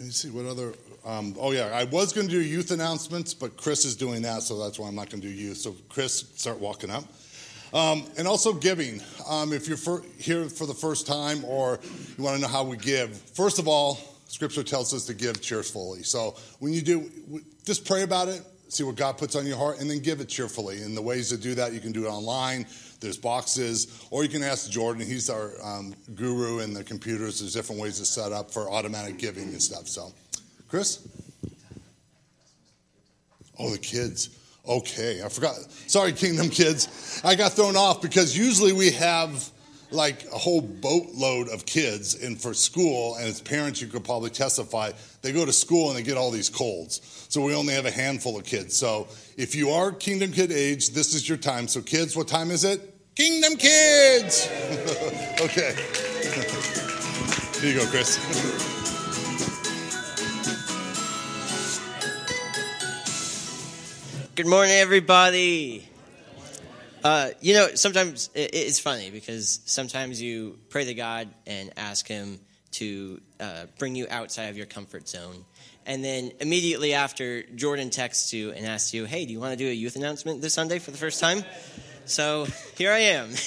let me see what other. Um, oh yeah, I was going to do youth announcements, but Chris is doing that, so that's why I'm not going to do youth. So Chris, start walking up. Um, and also giving. Um, if you're for, here for the first time or you want to know how we give, first of all, Scripture tells us to give cheerfully. So when you do, just pray about it, see what God puts on your heart, and then give it cheerfully. And the ways to do that, you can do it online. There's boxes, or you can ask Jordan. He's our um, guru in the computers. There's different ways to set up for automatic giving and stuff. So, Chris? Oh, the kids. Okay, I forgot. Sorry, Kingdom kids. I got thrown off because usually we have like a whole boatload of kids and for school and as parents you could probably testify they go to school and they get all these colds so we only have a handful of kids so if you are kingdom kid age this is your time so kids what time is it kingdom kids [laughs] okay here you go chris Good morning, everybody. Uh, you know, sometimes it's funny because sometimes you pray to God and ask Him to uh, bring you outside of your comfort zone. And then immediately after, Jordan texts you and asks you, Hey, do you want to do a youth announcement this Sunday for the first time? So here I am. [laughs]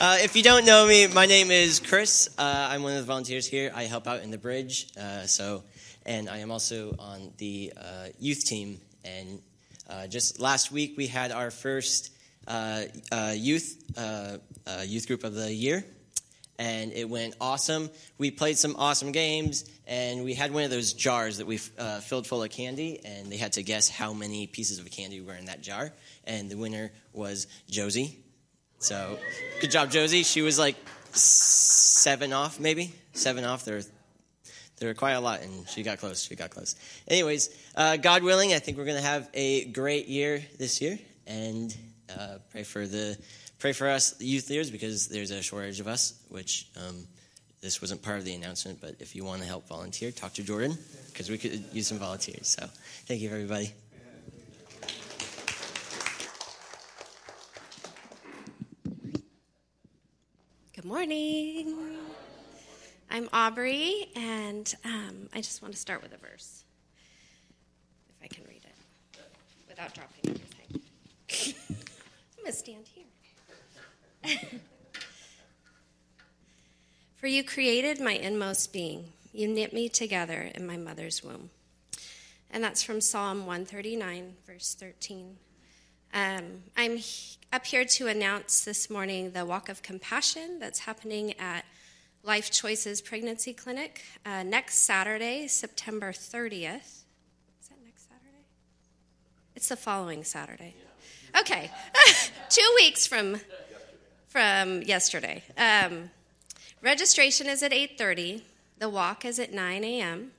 Uh, if you don't know me, my name is Chris. Uh, I'm one of the volunteers here. I help out in the bridge. Uh, so, and I am also on the uh, youth team. And uh, just last week, we had our first uh, youth youth group of the year, and it went awesome. We played some awesome games, and we had one of those jars that we filled full of candy, and they had to guess how many pieces of candy were in that jar. And the winner was Josie. So, good job, Josie. She was like seven off, maybe seven off. There, there were quite a lot, and she got close. She got close. Anyways, uh, God willing, I think we're to have a great year this year, and uh, pray for the pray for us youth leaders because there's a shortage of us. Which um, this wasn't part of the announcement, but if you want to help volunteer, talk to Jordan because we could use some volunteers. So, thank you, everybody. Good morning. I'm Aubrey, and um, I just want to start with a verse. If I can read it without dropping everything. [laughs] I'm going to stand here. [laughs] For you created my inmost being, you knit me together in my mother's womb. And that's from Psalm 139, verse 13. Um, I'm up here to announce this morning the Walk of Compassion that's happening at Life Choices Pregnancy Clinic uh, next Saturday, September 30th. Is that next Saturday? It's the following Saturday. Okay, [laughs] two weeks from from yesterday. Um, registration is at 8:30. The walk is at 9 a.m.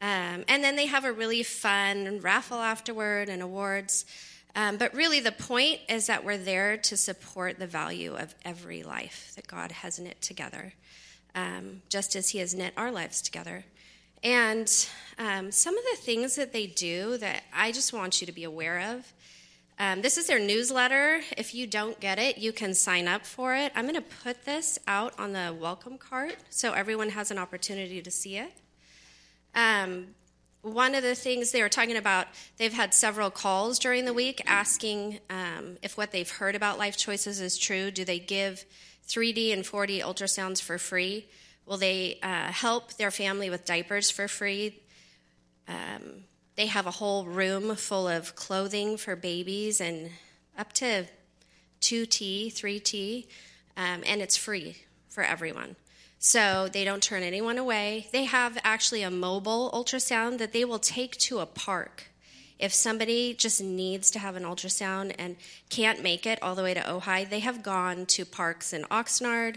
Um, and then they have a really fun raffle afterward and awards. Um, but really, the point is that we're there to support the value of every life that God has knit together, um, just as He has knit our lives together. And um, some of the things that they do that I just want you to be aware of. Um, this is their newsletter. If you don't get it, you can sign up for it. I'm going to put this out on the welcome cart so everyone has an opportunity to see it. Um, one of the things they were talking about, they've had several calls during the week asking um, if what they've heard about Life Choices is true. Do they give 3D and 4D ultrasounds for free? Will they uh, help their family with diapers for free? Um, they have a whole room full of clothing for babies and up to 2T, 3T, um, and it's free for everyone. So they don't turn anyone away. They have actually a mobile ultrasound that they will take to a park. If somebody just needs to have an ultrasound and can't make it all the way to Ojai, they have gone to parks in Oxnard.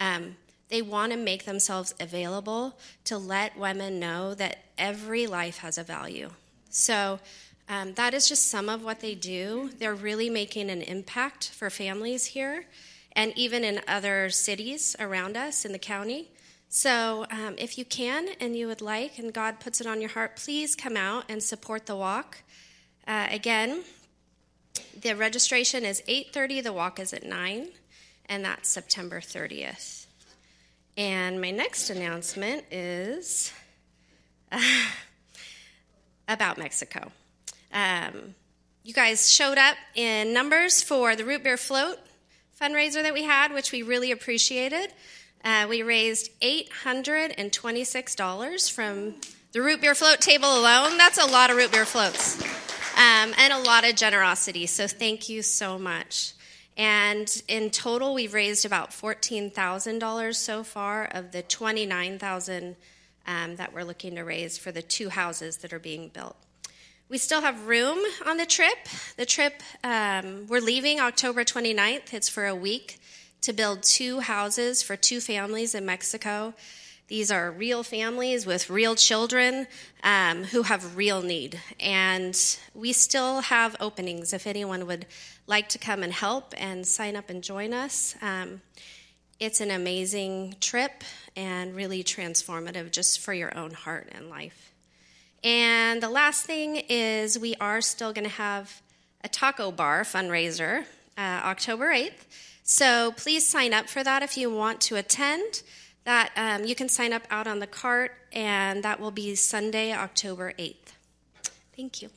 Um, they want to make themselves available to let women know that every life has a value. So um, that is just some of what they do. They're really making an impact for families here and even in other cities around us in the county. So, um, if you can and you would like, and God puts it on your heart, please come out and support the walk. Uh, again, the registration is 8:30. The walk is at nine, and that's September 30th. And my next announcement is [laughs] about Mexico. Um, you guys showed up in numbers for the root beer float fundraiser that we had, which we really appreciated. Uh, we raised $826 from the root beer float table alone. That's a lot of root beer floats um, and a lot of generosity. So thank you so much. And in total, we've raised about $14,000 so far of the $29,000 um, that we're looking to raise for the two houses that are being built. We still have room on the trip. The trip, um, we're leaving October 29th. It's for a week to build two houses for two families in Mexico. These are real families with real children um, who have real need. And we still have openings if anyone would like to come and help and sign up and join us. Um, it's an amazing trip and really transformative just for your own heart and life. And the last thing is we are still going to have a taco bar fundraiser uh, October 8th. So please sign up for that if you want to attend. That um, you can sign up out on the cart, and that will be Sunday, October 8th. Thank you.